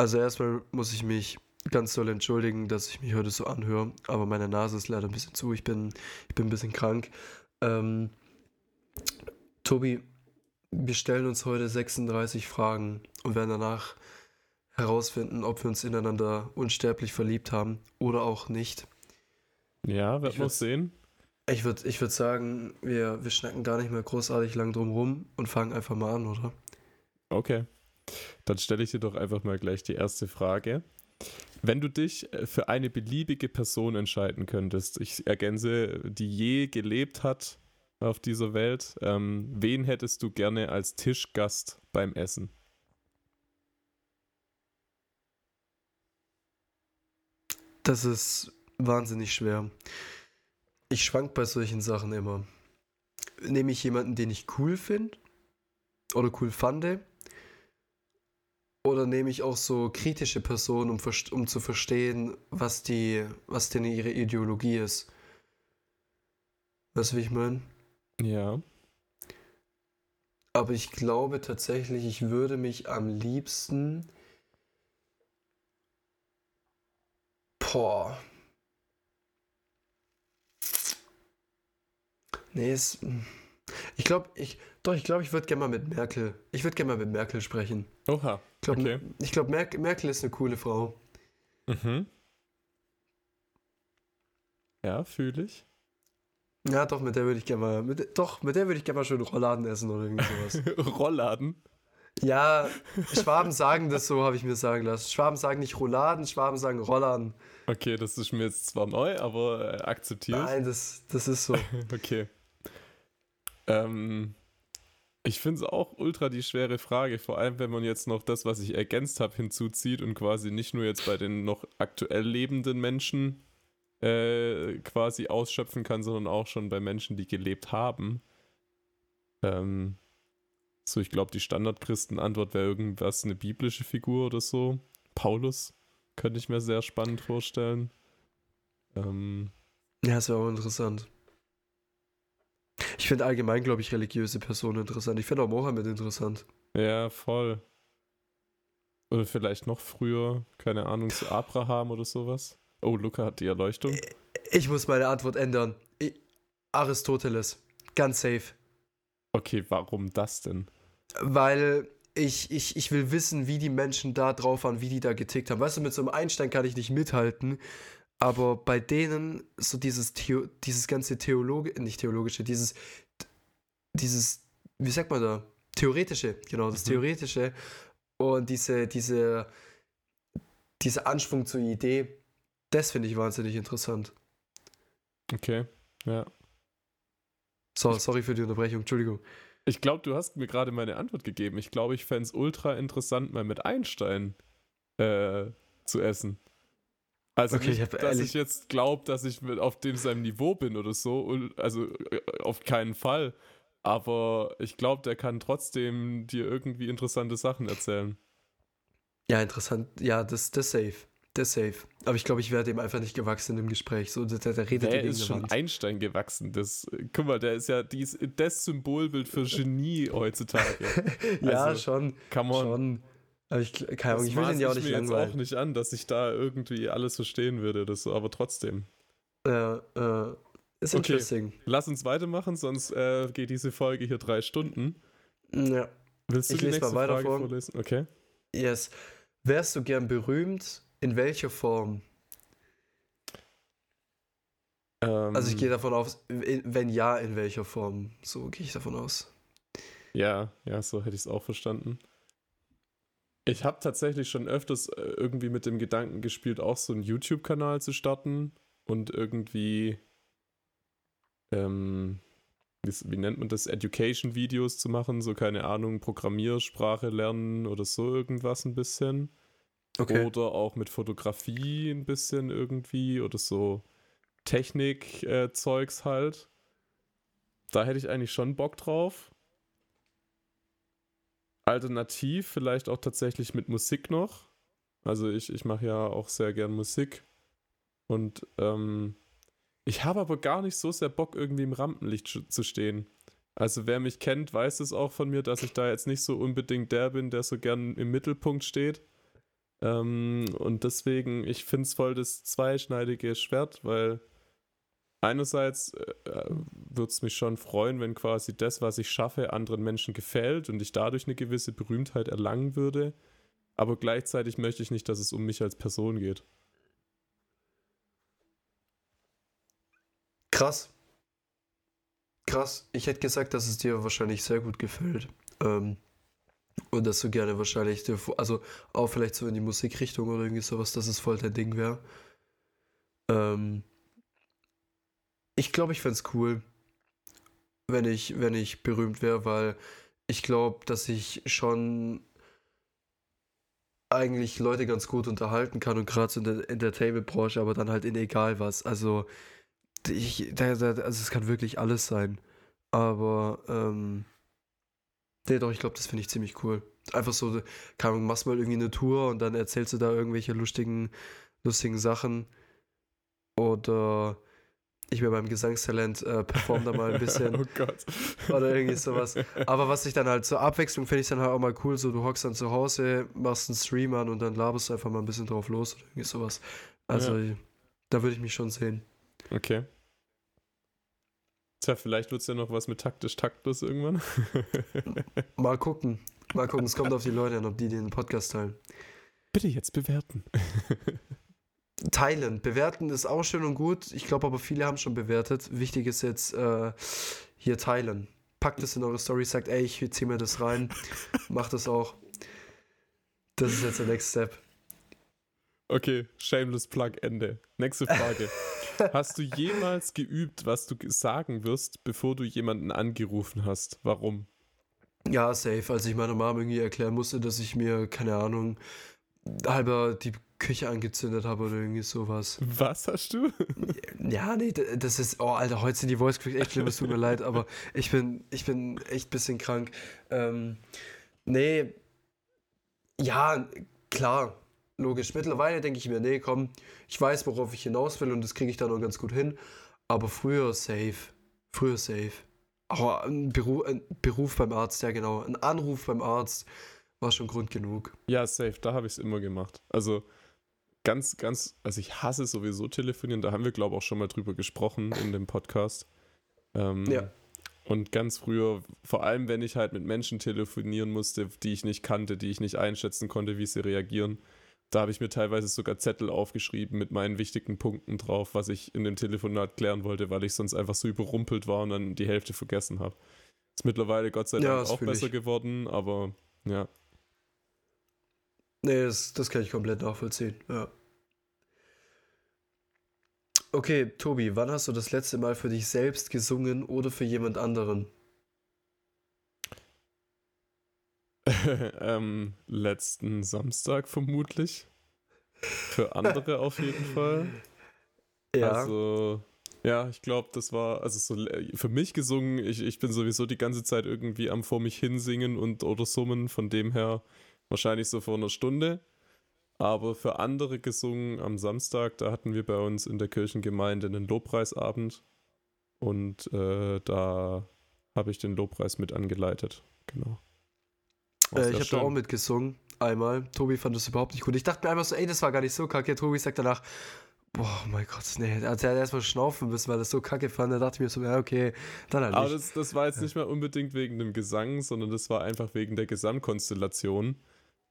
Also erstmal muss ich mich ganz doll entschuldigen, dass ich mich heute so anhöre, aber meine Nase ist leider ein bisschen zu. Ich bin, ich bin ein bisschen krank. Ähm, Tobi, wir stellen uns heute 36 Fragen und werden danach herausfinden, ob wir uns ineinander unsterblich verliebt haben oder auch nicht. Ja, wird man sehen. Ich würde ich würd sagen, wir, wir schnacken gar nicht mehr großartig lang drum rum und fangen einfach mal an, oder? Okay. Dann stelle ich dir doch einfach mal gleich die erste Frage. Wenn du dich äh, für eine beliebige Person entscheiden könntest, ich ergänze, die je gelebt hat auf dieser Welt, ähm, wen hättest du gerne als Tischgast beim Essen? Das ist wahnsinnig schwer. Ich schwank bei solchen Sachen immer. Nehme ich jemanden, den ich cool finde oder cool fand, oder nehme ich auch so kritische Personen, um, um zu verstehen, was, die, was denn ihre Ideologie ist? Weißt du, wie ich meine? Ja. Aber ich glaube tatsächlich, ich würde mich am liebsten. Boah. Nee, es. Ich glaube, ich. Doch, ich glaube, ich würde gerne mal mit Merkel. Ich würde gerne mal mit Merkel sprechen. Oha. Ich glaube, okay. ich glaub, Mer Merkel ist eine coole Frau. Mhm. Ja, fühle ich. Ja, doch, mit der würde ich gerne mal. Mit, doch, mit der würde ich gerne mal schön Rollladen essen oder irgendwie sowas. Rollladen? Ja, Schwaben sagen das so, habe ich mir sagen lassen. Schwaben sagen nicht Rouladen, Schwaben sagen Rollladen. Okay, das ist mir jetzt zwar neu, aber äh, akzeptiert. Nein, das, das ist so. okay. Ähm, ich finde es auch ultra die schwere Frage, vor allem wenn man jetzt noch das, was ich ergänzt habe, hinzuzieht und quasi nicht nur jetzt bei den noch aktuell lebenden Menschen äh, quasi ausschöpfen kann, sondern auch schon bei Menschen, die gelebt haben. Ähm, so, ich glaube, die Standardchristen-Antwort wäre irgendwas, eine biblische Figur oder so. Paulus könnte ich mir sehr spannend vorstellen. Ähm, ja, das wäre auch interessant. Ich finde allgemein, glaube ich, religiöse Personen interessant. Ich finde auch Mohammed interessant. Ja, voll. Oder vielleicht noch früher, keine Ahnung, zu Abraham oder sowas. Oh, Luca hat die Erleuchtung. Ich muss meine Antwort ändern. Ich, Aristoteles. Ganz safe. Okay, warum das denn? Weil ich, ich, ich will wissen, wie die Menschen da drauf waren, wie die da getickt haben. Weißt du, mit so einem Einstein kann ich nicht mithalten, aber bei denen so dieses, Theo, dieses ganze Theologe, nicht theologische, dieses, dieses, wie sagt man da? Theoretische, genau, das mhm. Theoretische und diese, diese, dieser Anschwung zur Idee, das finde ich wahnsinnig interessant. Okay, ja. So, sorry für die Unterbrechung, Entschuldigung. Ich glaube, du hast mir gerade meine Antwort gegeben. Ich glaube, ich fände es ultra interessant, mal mit Einstein äh, zu essen. Also okay, nicht, ich dass ich jetzt glaube, dass ich auf dem seinem Niveau bin oder so. Also äh, auf keinen Fall. Aber ich glaube, der kann trotzdem dir irgendwie interessante Sachen erzählen. Ja, interessant. Ja, das, das safe. Das safe. Aber ich glaube, ich werde dem einfach nicht gewachsen im Gespräch. So, der, der redet der ist schon Wand. Einstein gewachsen. Das, guck mal, der ist ja dies, das Symbolbild für Genie heutzutage. ja, also, schon. Kann man. Schon. Aber ich, keine Ahnung, ich will den ja auch nicht mir langweilen. jetzt auch nicht an, dass ich da irgendwie alles verstehen würde, das so, aber trotzdem. Ja, äh, ist okay. interesting. Lass uns weitermachen, sonst äh, geht diese Folge hier drei Stunden. Ja. Willst du ich die nächste mal weiter Frage vor. vorlesen? Okay. Yes. Wärst du gern berühmt in welcher Form? Ähm, also ich gehe davon aus, wenn ja, in welcher Form? So gehe ich davon aus. Ja, ja, so hätte ich es auch verstanden. Ich habe tatsächlich schon öfters äh, irgendwie mit dem Gedanken gespielt, auch so einen YouTube-Kanal zu starten und irgendwie, ähm, wie, nennt man das, Education-Videos zu machen, so keine Ahnung, Programmiersprache lernen oder so irgendwas ein bisschen. Okay. Oder auch mit Fotografie ein bisschen irgendwie oder so Technik-Zeugs äh, halt. Da hätte ich eigentlich schon Bock drauf. Alternativ vielleicht auch tatsächlich mit Musik noch. Also ich, ich mache ja auch sehr gern Musik. Und ähm, ich habe aber gar nicht so sehr Bock, irgendwie im Rampenlicht zu stehen. Also wer mich kennt, weiß es auch von mir, dass ich da jetzt nicht so unbedingt der bin, der so gern im Mittelpunkt steht. Ähm, und deswegen, ich finde es voll das zweischneidige Schwert, weil einerseits äh, würde es mich schon freuen, wenn quasi das, was ich schaffe, anderen Menschen gefällt und ich dadurch eine gewisse Berühmtheit erlangen würde. Aber gleichzeitig möchte ich nicht, dass es um mich als Person geht. Krass. Krass. Ich hätte gesagt, dass es dir wahrscheinlich sehr gut gefällt. Ähm, und dass du gerne wahrscheinlich, also auch vielleicht so in die Musikrichtung oder irgendwie sowas, dass es voll dein Ding wäre. Ähm, ich glaube, ich fände es cool, wenn ich, wenn ich berühmt wäre, weil ich glaube, dass ich schon eigentlich Leute ganz gut unterhalten kann und gerade so in der Entertainment-Branche, aber dann halt in egal was. Also, ich, da, da, also es kann wirklich alles sein. Aber, ähm, nee, doch, ich glaube, das finde ich ziemlich cool. Einfach so, keine Ahnung, machst mal irgendwie eine Tour und dann erzählst du da irgendwelche lustigen, lustigen Sachen. Oder ich mir beim Gesangstalent äh, perform da mal ein bisschen. oh Gott. Oder irgendwie sowas. Aber was ich dann halt zur Abwechslung finde ich dann halt auch mal cool, so du hockst dann zu Hause, machst einen Stream an und dann laberst du einfach mal ein bisschen drauf los oder irgendwie sowas. Also ja. da würde ich mich schon sehen. Okay. Tja, vielleicht wird es ja noch was mit taktisch taktlos irgendwann. mal gucken. Mal gucken, es kommt auf die Leute an, ob die den Podcast teilen. Bitte jetzt bewerten. teilen. Bewerten ist auch schön und gut. Ich glaube aber, viele haben schon bewertet. Wichtig ist jetzt äh, hier teilen. Packt es in eure Story, sagt, ey, ich ziehe mir das rein. Macht das auch. Das ist jetzt der Next Step. Okay, shameless Plug Ende. Nächste Frage. hast du jemals geübt, was du sagen wirst, bevor du jemanden angerufen hast? Warum? Ja, safe. Als ich meiner Mom irgendwie erklären musste, dass ich mir, keine Ahnung, halber die Küche angezündet habe oder irgendwie sowas. Was hast du? Ja, nee, das ist, oh Alter, heute sind die Voice Cracks echt schlimm, es tut mir leid, aber ich bin, ich bin echt ein bisschen krank. Ähm, nee, ja, klar, logisch. Mittlerweile denke ich mir, nee, komm, ich weiß, worauf ich hinaus will und das kriege ich dann auch ganz gut hin. Aber früher safe. Früher safe. Aber ein Beruf, ein Beruf beim Arzt, ja genau. Ein Anruf beim Arzt war schon Grund genug. Ja, safe, da habe ich es immer gemacht. Also ganz, ganz, also ich hasse sowieso telefonieren, da haben wir, glaube ich, auch schon mal drüber gesprochen in dem Podcast. Ähm, ja. Und ganz früher, vor allem wenn ich halt mit Menschen telefonieren musste, die ich nicht kannte, die ich nicht einschätzen konnte, wie sie reagieren, da habe ich mir teilweise sogar Zettel aufgeschrieben mit meinen wichtigen Punkten drauf, was ich in dem Telefonat klären wollte, weil ich sonst einfach so überrumpelt war und dann die Hälfte vergessen habe. Ist mittlerweile Gott sei Dank ja, auch besser geworden, aber ja. Nee, das, das kann ich komplett nachvollziehen, ja. Okay, Tobi, wann hast du das letzte Mal für dich selbst gesungen oder für jemand anderen? ähm, letzten Samstag vermutlich. Für andere auf jeden Fall. Ja. Also, ja, ich glaube, das war, also so für mich gesungen, ich, ich bin sowieso die ganze Zeit irgendwie am vor mich hinsingen und oder summen, von dem her wahrscheinlich so vor einer Stunde. Aber für andere gesungen am Samstag, da hatten wir bei uns in der Kirchengemeinde einen Lobpreisabend. Und äh, da habe ich den Lobpreis mit angeleitet. Genau. Äh, ich habe da auch mitgesungen. Einmal. Tobi fand das überhaupt nicht gut. Ich dachte mir einfach so, ey, das war gar nicht so kacke. Tobi sagt danach, boah, mein Gott, nee. Also er hat erstmal schnaufen müssen, weil das so kacke fand. Da dachte ich mir so, ja, okay, dann halt nicht. Aber das, das war jetzt nicht mal unbedingt wegen dem Gesang, sondern das war einfach wegen der Gesamtkonstellation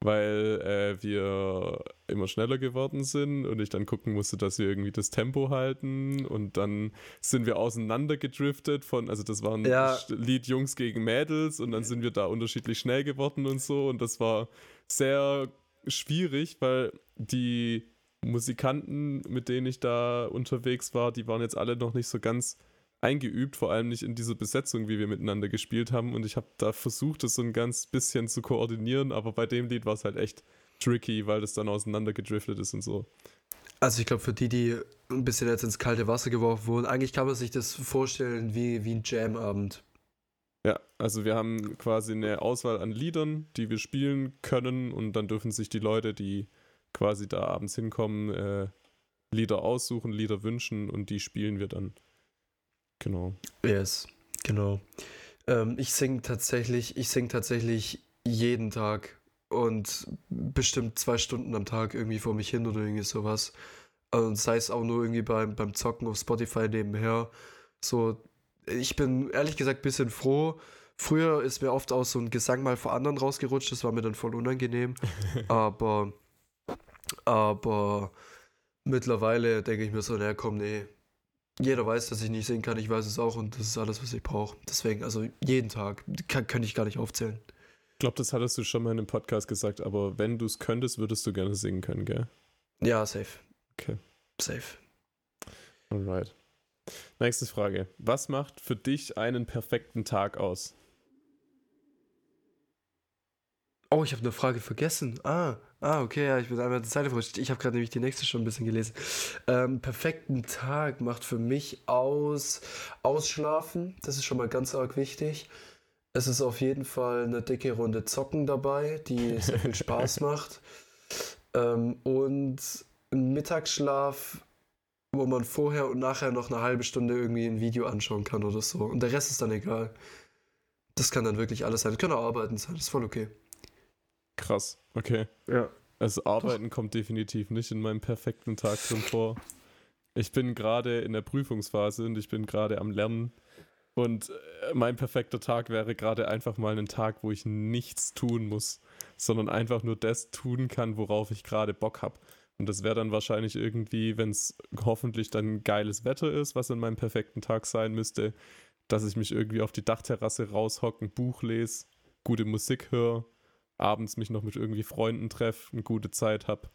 weil äh, wir immer schneller geworden sind und ich dann gucken musste, dass wir irgendwie das Tempo halten und dann sind wir auseinander gedriftet von, also das war ein ja. Lied Jungs gegen Mädels und dann sind wir da unterschiedlich schnell geworden und so und das war sehr schwierig, weil die Musikanten, mit denen ich da unterwegs war, die waren jetzt alle noch nicht so ganz eingeübt, vor allem nicht in dieser Besetzung, wie wir miteinander gespielt haben. Und ich habe da versucht, das so ein ganz bisschen zu koordinieren, aber bei dem Lied war es halt echt tricky, weil das dann auseinander gedriftet ist und so. Also ich glaube, für die, die ein bisschen jetzt ins kalte Wasser geworfen wurden, eigentlich kann man sich das vorstellen wie, wie ein Jam-Abend. Ja, also wir haben quasi eine Auswahl an Liedern, die wir spielen können und dann dürfen sich die Leute, die quasi da abends hinkommen, äh, Lieder aussuchen, Lieder wünschen und die spielen wir dann. Genau. Yes, genau. Ähm, ich singe tatsächlich, ich singe tatsächlich jeden Tag und bestimmt zwei Stunden am Tag irgendwie vor mich hin oder irgendwie sowas. Und sei es auch nur irgendwie beim, beim Zocken auf Spotify nebenher. So, ich bin ehrlich gesagt ein bisschen froh. Früher ist mir oft auch so ein Gesang mal vor anderen rausgerutscht, das war mir dann voll unangenehm. aber, aber mittlerweile denke ich mir so, naja, komm, nee. Jeder weiß, dass ich nicht singen kann, ich weiß es auch und das ist alles, was ich brauche. Deswegen, also jeden Tag, kann, könnte ich gar nicht aufzählen. Ich glaube, das hattest du schon mal in einem Podcast gesagt, aber wenn du es könntest, würdest du gerne singen können, gell? Ja, safe. Okay. Safe. Alright. Nächste Frage. Was macht für dich einen perfekten Tag aus? Oh, ich habe eine Frage vergessen. Ah, ah, okay, ja, ich bin einmal zur Seite verrutscht. Ich habe gerade nämlich die nächste schon ein bisschen gelesen. Ähm, perfekten Tag macht für mich aus Ausschlafen. Das ist schon mal ganz arg wichtig. Es ist auf jeden Fall eine dicke Runde Zocken dabei, die sehr viel Spaß macht. Ähm, und ein Mittagsschlaf, wo man vorher und nachher noch eine halbe Stunde irgendwie ein Video anschauen kann oder so. Und der Rest ist dann egal. Das kann dann wirklich alles sein. Das kann auch arbeiten sein, das ist voll okay. Krass, okay. Ja. Also Arbeiten Doch. kommt definitiv nicht in meinem perfekten Tag drin vor. Ich bin gerade in der Prüfungsphase und ich bin gerade am Lernen. Und äh, mein perfekter Tag wäre gerade einfach mal ein Tag, wo ich nichts tun muss, sondern einfach nur das tun kann, worauf ich gerade Bock habe. Und das wäre dann wahrscheinlich irgendwie, wenn es hoffentlich dann geiles Wetter ist, was in meinem perfekten Tag sein müsste, dass ich mich irgendwie auf die Dachterrasse raushocke, ein Buch lese, gute Musik höre abends mich noch mit irgendwie Freunden treffe, eine gute Zeit habe.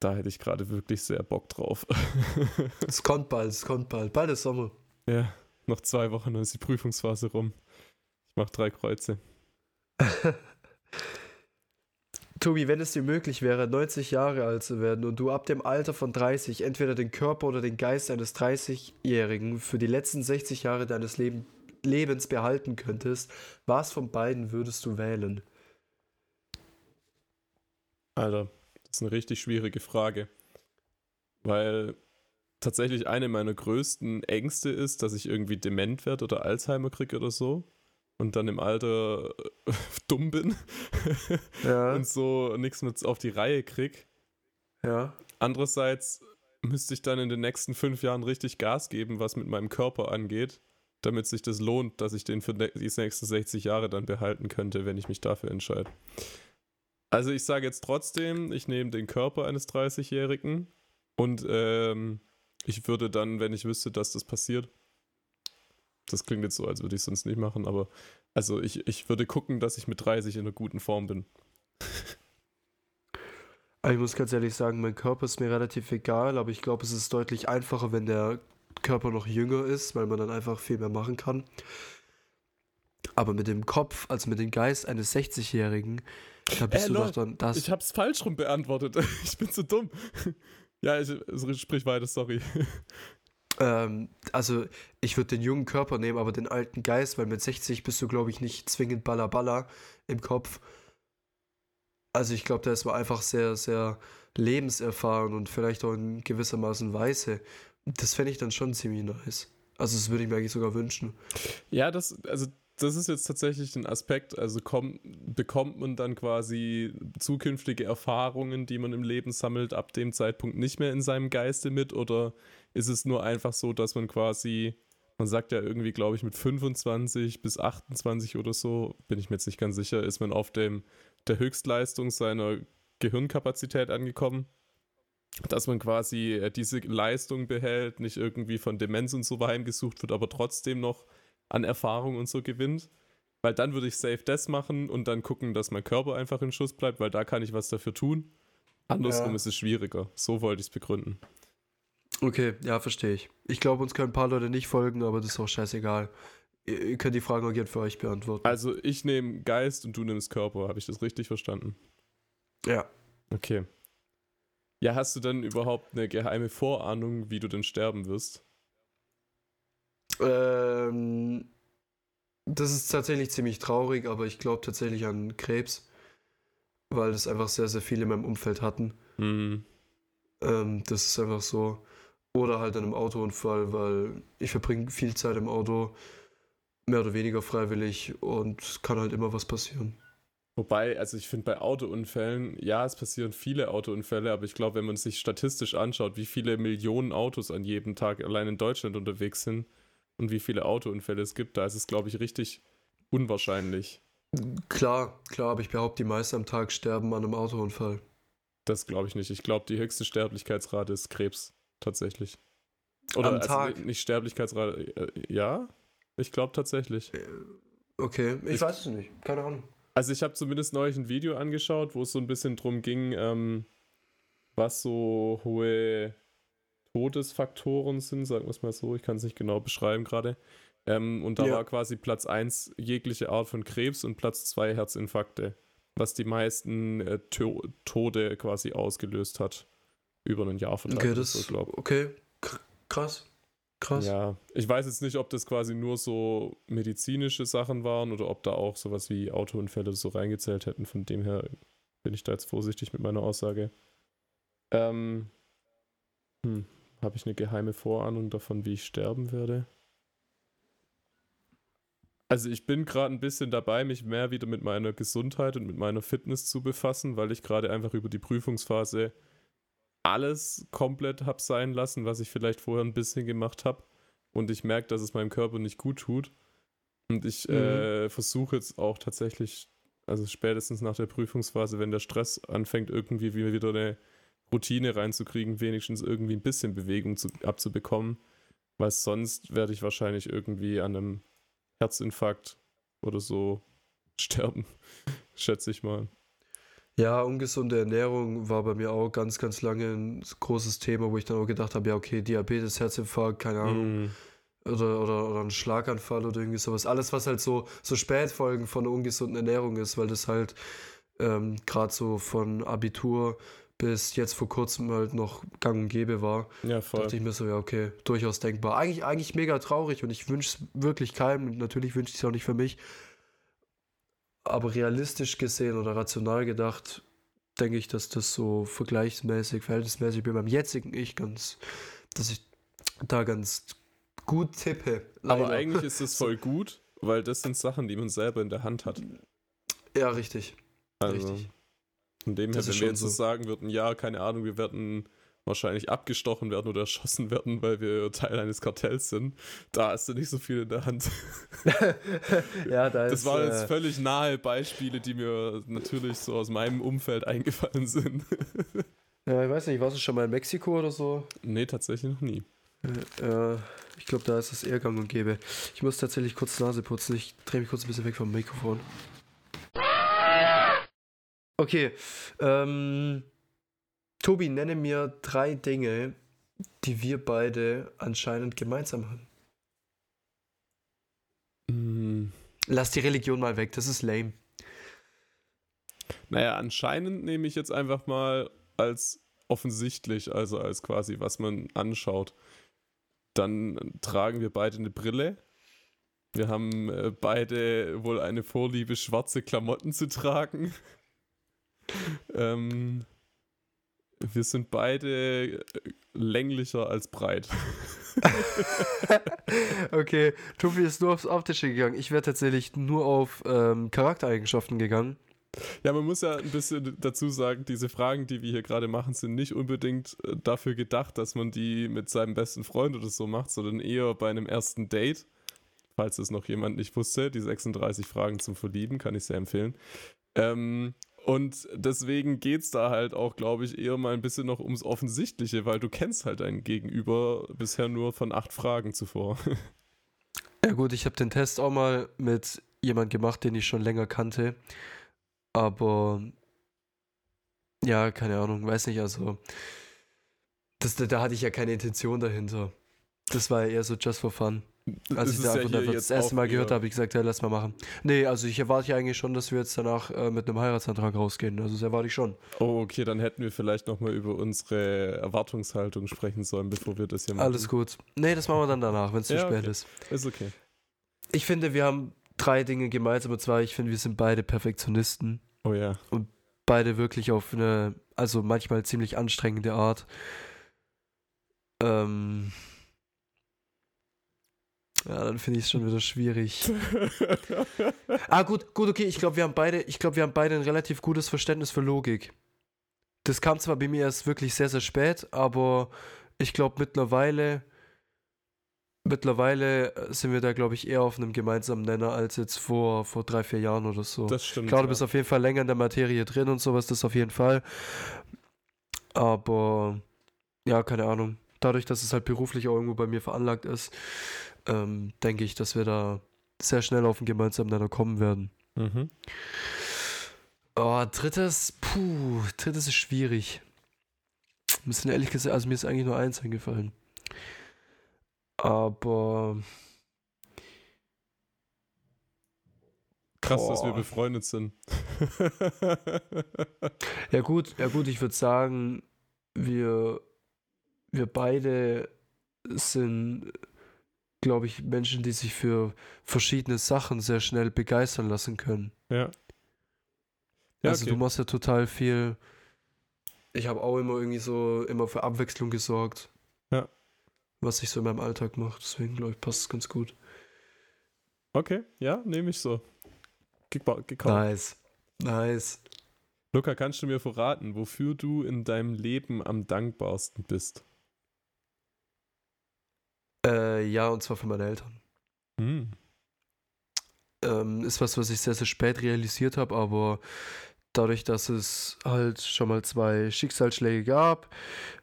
Da hätte ich gerade wirklich sehr Bock drauf. es kommt bald, es kommt bald. Bald ist Sommer. Ja, noch zwei Wochen, dann ist die Prüfungsphase rum. Ich mache drei Kreuze. Tobi, wenn es dir möglich wäre, 90 Jahre alt zu werden und du ab dem Alter von 30 entweder den Körper oder den Geist eines 30-Jährigen für die letzten 60 Jahre deines Leben, Lebens behalten könntest, was von beiden würdest du wählen? Alter, das ist eine richtig schwierige Frage. Weil tatsächlich eine meiner größten Ängste ist, dass ich irgendwie dement werde oder Alzheimer kriege oder so. Und dann im Alter dumm bin. Ja. und so nichts mit auf die Reihe krieg. Ja. Andererseits müsste ich dann in den nächsten fünf Jahren richtig Gas geben, was mit meinem Körper angeht, damit sich das lohnt, dass ich den für die nächsten 60 Jahre dann behalten könnte, wenn ich mich dafür entscheide. Also ich sage jetzt trotzdem, ich nehme den Körper eines 30-Jährigen und ähm, ich würde dann, wenn ich wüsste, dass das passiert, das klingt jetzt so, als würde ich es sonst nicht machen, aber also ich, ich würde gucken, dass ich mit 30 in einer guten Form bin. Also ich muss ganz ehrlich sagen, mein Körper ist mir relativ egal, aber ich glaube, es ist deutlich einfacher, wenn der Körper noch jünger ist, weil man dann einfach viel mehr machen kann. Aber mit dem Kopf, also mit dem Geist eines 60-Jährigen, da bist äh, du doch dann das. Ich hab's falsch rum beantwortet. Ich bin zu dumm. Ja, ich, sprich weiter, sorry. Ähm, also, ich würde den jungen Körper nehmen, aber den alten Geist, weil mit 60 bist du, glaube ich, nicht zwingend Balla im Kopf. Also, ich glaube, der ist mal einfach sehr, sehr lebenserfahren und vielleicht auch in gewissermaßen weise. Das fände ich dann schon ziemlich nice. Also, das würde ich mir eigentlich sogar wünschen. Ja, das, also das ist jetzt tatsächlich ein Aspekt. Also komm, bekommt man dann quasi zukünftige Erfahrungen, die man im Leben sammelt, ab dem Zeitpunkt nicht mehr in seinem Geiste mit? Oder ist es nur einfach so, dass man quasi, man sagt ja irgendwie, glaube ich, mit 25 bis 28 oder so, bin ich mir jetzt nicht ganz sicher, ist man auf dem, der Höchstleistung seiner Gehirnkapazität angekommen? Dass man quasi äh, diese Leistung behält, nicht irgendwie von Demenz und so heimgesucht wird, aber trotzdem noch an Erfahrung und so gewinnt. Weil dann würde ich safe das machen und dann gucken, dass mein Körper einfach in Schuss bleibt, weil da kann ich was dafür tun. Andersrum ja. ist es schwieriger. So wollte ich es begründen. Okay, ja, verstehe ich. Ich glaube, uns können ein paar Leute nicht folgen, aber das ist auch scheißegal. Ihr könnt die Fragen auch gerne für euch beantworten. Also ich nehme Geist und du nimmst Körper. Habe ich das richtig verstanden? Ja. Okay. Ja, hast du dann überhaupt eine geheime Vorahnung, wie du denn sterben wirst? Ähm, das ist tatsächlich ziemlich traurig, aber ich glaube tatsächlich an Krebs, weil das einfach sehr, sehr viele in meinem Umfeld hatten. Mhm. Ähm, das ist einfach so. Oder halt an einem Autounfall, weil ich verbringe viel Zeit im Auto, mehr oder weniger freiwillig und kann halt immer was passieren. Wobei, also ich finde bei Autounfällen, ja, es passieren viele Autounfälle, aber ich glaube, wenn man sich statistisch anschaut, wie viele Millionen Autos an jedem Tag allein in Deutschland unterwegs sind und wie viele Autounfälle es gibt, da ist es, glaube ich, richtig unwahrscheinlich. Klar, klar, aber ich behaupte, die meisten am Tag sterben an einem Autounfall. Das glaube ich nicht. Ich glaube, die höchste Sterblichkeitsrate ist Krebs, tatsächlich. Oder Am also Tag? nicht Sterblichkeitsrate, äh, ja, ich glaube tatsächlich. Okay, ich, Ich- weiß es nicht. Keine Ahnung. Also ich habe zumindest neulich ein Video angeschaut, wo es so ein bisschen drum ging, ähm, was so hohe Todesfaktoren sind, sagen wir es mal so, ich kann es nicht genau beschreiben gerade. Ähm, und da Ja. war quasi Platz 1 jegliche Art von Krebs und Platz 2 Herzinfarkte, was die meisten äh, To Tode quasi ausgelöst hat. Über ein Jahr verteilt. Okay, das. so. Okay, Kr- krass. Krass. Ja, ich weiß jetzt nicht, ob das quasi nur so medizinische Sachen waren oder ob da auch sowas wie Autounfälle so reingezählt hätten. Von dem her bin ich da jetzt vorsichtig mit meiner Aussage. Ähm, hm, habe ich eine geheime Vorahnung davon, wie ich sterben werde? Also ich bin gerade ein bisschen dabei, mich mehr wieder mit meiner Gesundheit und mit meiner Fitness zu befassen, weil ich gerade einfach über die Prüfungsphase alles komplett habe sein lassen, was ich vielleicht vorher ein bisschen gemacht habe. Und ich merke, dass es meinem Körper nicht gut tut. Und ich Mhm. äh, versuche jetzt auch tatsächlich, also spätestens nach der Prüfungsphase, wenn der Stress anfängt, irgendwie wieder eine Routine reinzukriegen, wenigstens irgendwie ein bisschen Bewegung zu, abzubekommen. Weil sonst werde ich wahrscheinlich irgendwie an einem Herzinfarkt oder so sterben, schätze ich mal. Ja, ungesunde Ernährung war bei mir auch ganz, ganz lange ein großes Thema, wo ich dann auch gedacht habe, ja, okay, Diabetes, Herzinfarkt, keine Ahnung, Mm, oder, oder, oder ein Schlaganfall oder irgendwie sowas. Alles, was halt so, so Spätfolgen von einer ungesunden Ernährung ist, weil das halt ähm, gerade so von Abitur bis jetzt vor kurzem halt noch gang und gäbe war. ja, voll. dachte ich mir so, ja, okay, durchaus denkbar. Eigentlich, eigentlich mega traurig und ich wünsche es wirklich keinem. Und natürlich wünsche ich es auch nicht für mich. Aber realistisch gesehen oder rational gedacht, denke ich, dass das so vergleichsmäßig, verhältnismäßig bei meinem jetzigen Ich ganz, dass ich da ganz gut tippe. Aber leider. eigentlich ist es voll gut, weil das sind Sachen, die man selber in der Hand hat. Ja, richtig. Also, Richtig. Von dem her, wenn ist wir jetzt so so. sagen würden, ja, keine Ahnung, wir werden wahrscheinlich abgestochen werden oder erschossen werden, weil wir Teil eines Kartells sind, da hast du nicht so viel in der Hand. ja, da Das ist, waren jetzt äh, völlig nahe Beispiele, die mir natürlich so aus meinem Umfeld eingefallen sind. ja, ich weiß nicht, warst du schon mal in Mexiko oder so? nee, tatsächlich noch nie. Äh, ich glaube, da ist es eher gang und gäbe. Ich muss tatsächlich kurz Nase putzen. Ich drehe mich kurz ein bisschen weg vom Mikrofon. Okay. Ähm, Tobi, nenne mir drei Dinge, die wir beide anscheinend gemeinsam haben. Hm, Lass die Religion mal weg, das ist lame. Naja, anscheinend nehme ich jetzt einfach mal als offensichtlich, also als quasi, was man anschaut. Dann tragen wir beide eine Brille. Wir haben äh, beide wohl eine Vorliebe, schwarze Klamotten zu tragen. Ähm, wir sind beide äh, länglicher als breit. okay, Tobi ist nur aufs Optische gegangen. Ich wäre tatsächlich nur auf ähm, Charaktereigenschaften gegangen. Ja, man muss ja ein bisschen dazu sagen, diese Fragen, die wir hier gerade machen, sind nicht unbedingt äh, dafür gedacht, dass man die mit seinem besten Freund oder so macht, sondern eher bei einem ersten Date. Falls es noch jemand nicht wusste, die 36 Fragen zum Verlieben, kann ich sehr empfehlen. Ähm, und deswegen geht es da halt auch, glaube ich, eher mal ein bisschen noch ums Offensichtliche, weil du kennst halt dein Gegenüber bisher nur von acht Fragen zuvor. Ja gut, ich habe den Test auch mal mit jemand gemacht, den ich schon länger kannte. Aber ja, keine Ahnung, weiß nicht, also das, da, da hatte ich ja keine Intention dahinter. Das war ja eher so just for fun. Als Das ich da ja einfach hier das erste Mal gehört habe, habe ich gesagt, ja, lass mal machen. Nee, also ich erwarte ja eigentlich schon, dass wir jetzt danach äh, mit einem Heiratsantrag rausgehen. Also das erwarte ich schon. Oh, okay, dann hätten wir vielleicht nochmal über unsere Erwartungshaltung sprechen sollen, bevor wir das hier machen. Alles gut. Nee, das machen wir dann danach, wenn es zu Ja, spät okay. ist. Ist okay. Ich finde, wir haben drei Dinge gemeinsam. Und zwar, ich finde, wir sind beide Perfektionisten. Oh ja. beide wirklich auf eine, also manchmal ziemlich anstrengende Art. Ähm, Ja, dann finde ich es schon wieder schwierig. ah, gut, gut, okay. Ich glaube, wir haben beide, ich glaube, wir haben beide ein relativ gutes Verständnis für Logik. Das kam zwar bei mir erst wirklich sehr, sehr spät, aber ich glaube mittlerweile, mittlerweile sind wir da, glaube ich, eher auf einem gemeinsamen Nenner als jetzt vor, vor drei, vier Jahren oder so. Das stimmt. Klar, du ja. bist auf jeden Fall länger in der Materie drin und sowas, das auf jeden Fall. Aber ja, keine Ahnung. Dadurch, dass es halt beruflich auch irgendwo bei mir veranlagt ist, ähm, denke ich, dass wir da sehr schnell auf einen gemeinsamen Nenner kommen werden. Mhm. Oh, drittes, puh, drittes ist schwierig. Ein bisschen ehrlich gesagt, also mir ist eigentlich nur eins eingefallen. Aber Krass, dass wir Boah. befreundet sind. ja gut, ja gut, ich würde sagen, wir, wir beide sind, glaube ich, Menschen, die sich für verschiedene Sachen sehr schnell begeistern lassen können. ja. Ja, also okay. du machst ja total viel. Ich habe auch immer irgendwie so immer für Abwechslung gesorgt. Ja. Was ich so in meinem Alltag mache. Deswegen glaube ich, passt es ganz gut. okay, ja, nehme ich so. Gekau- Gekauft. Nice. Nice. Luca, kannst du mir verraten, wofür du in deinem Leben am dankbarsten bist? Äh, ja, und zwar für meine Eltern. Hm. Ähm, ist was, was ich sehr, sehr spät realisiert habe, aber dadurch, dass es halt schon mal zwei Schicksalsschläge gab,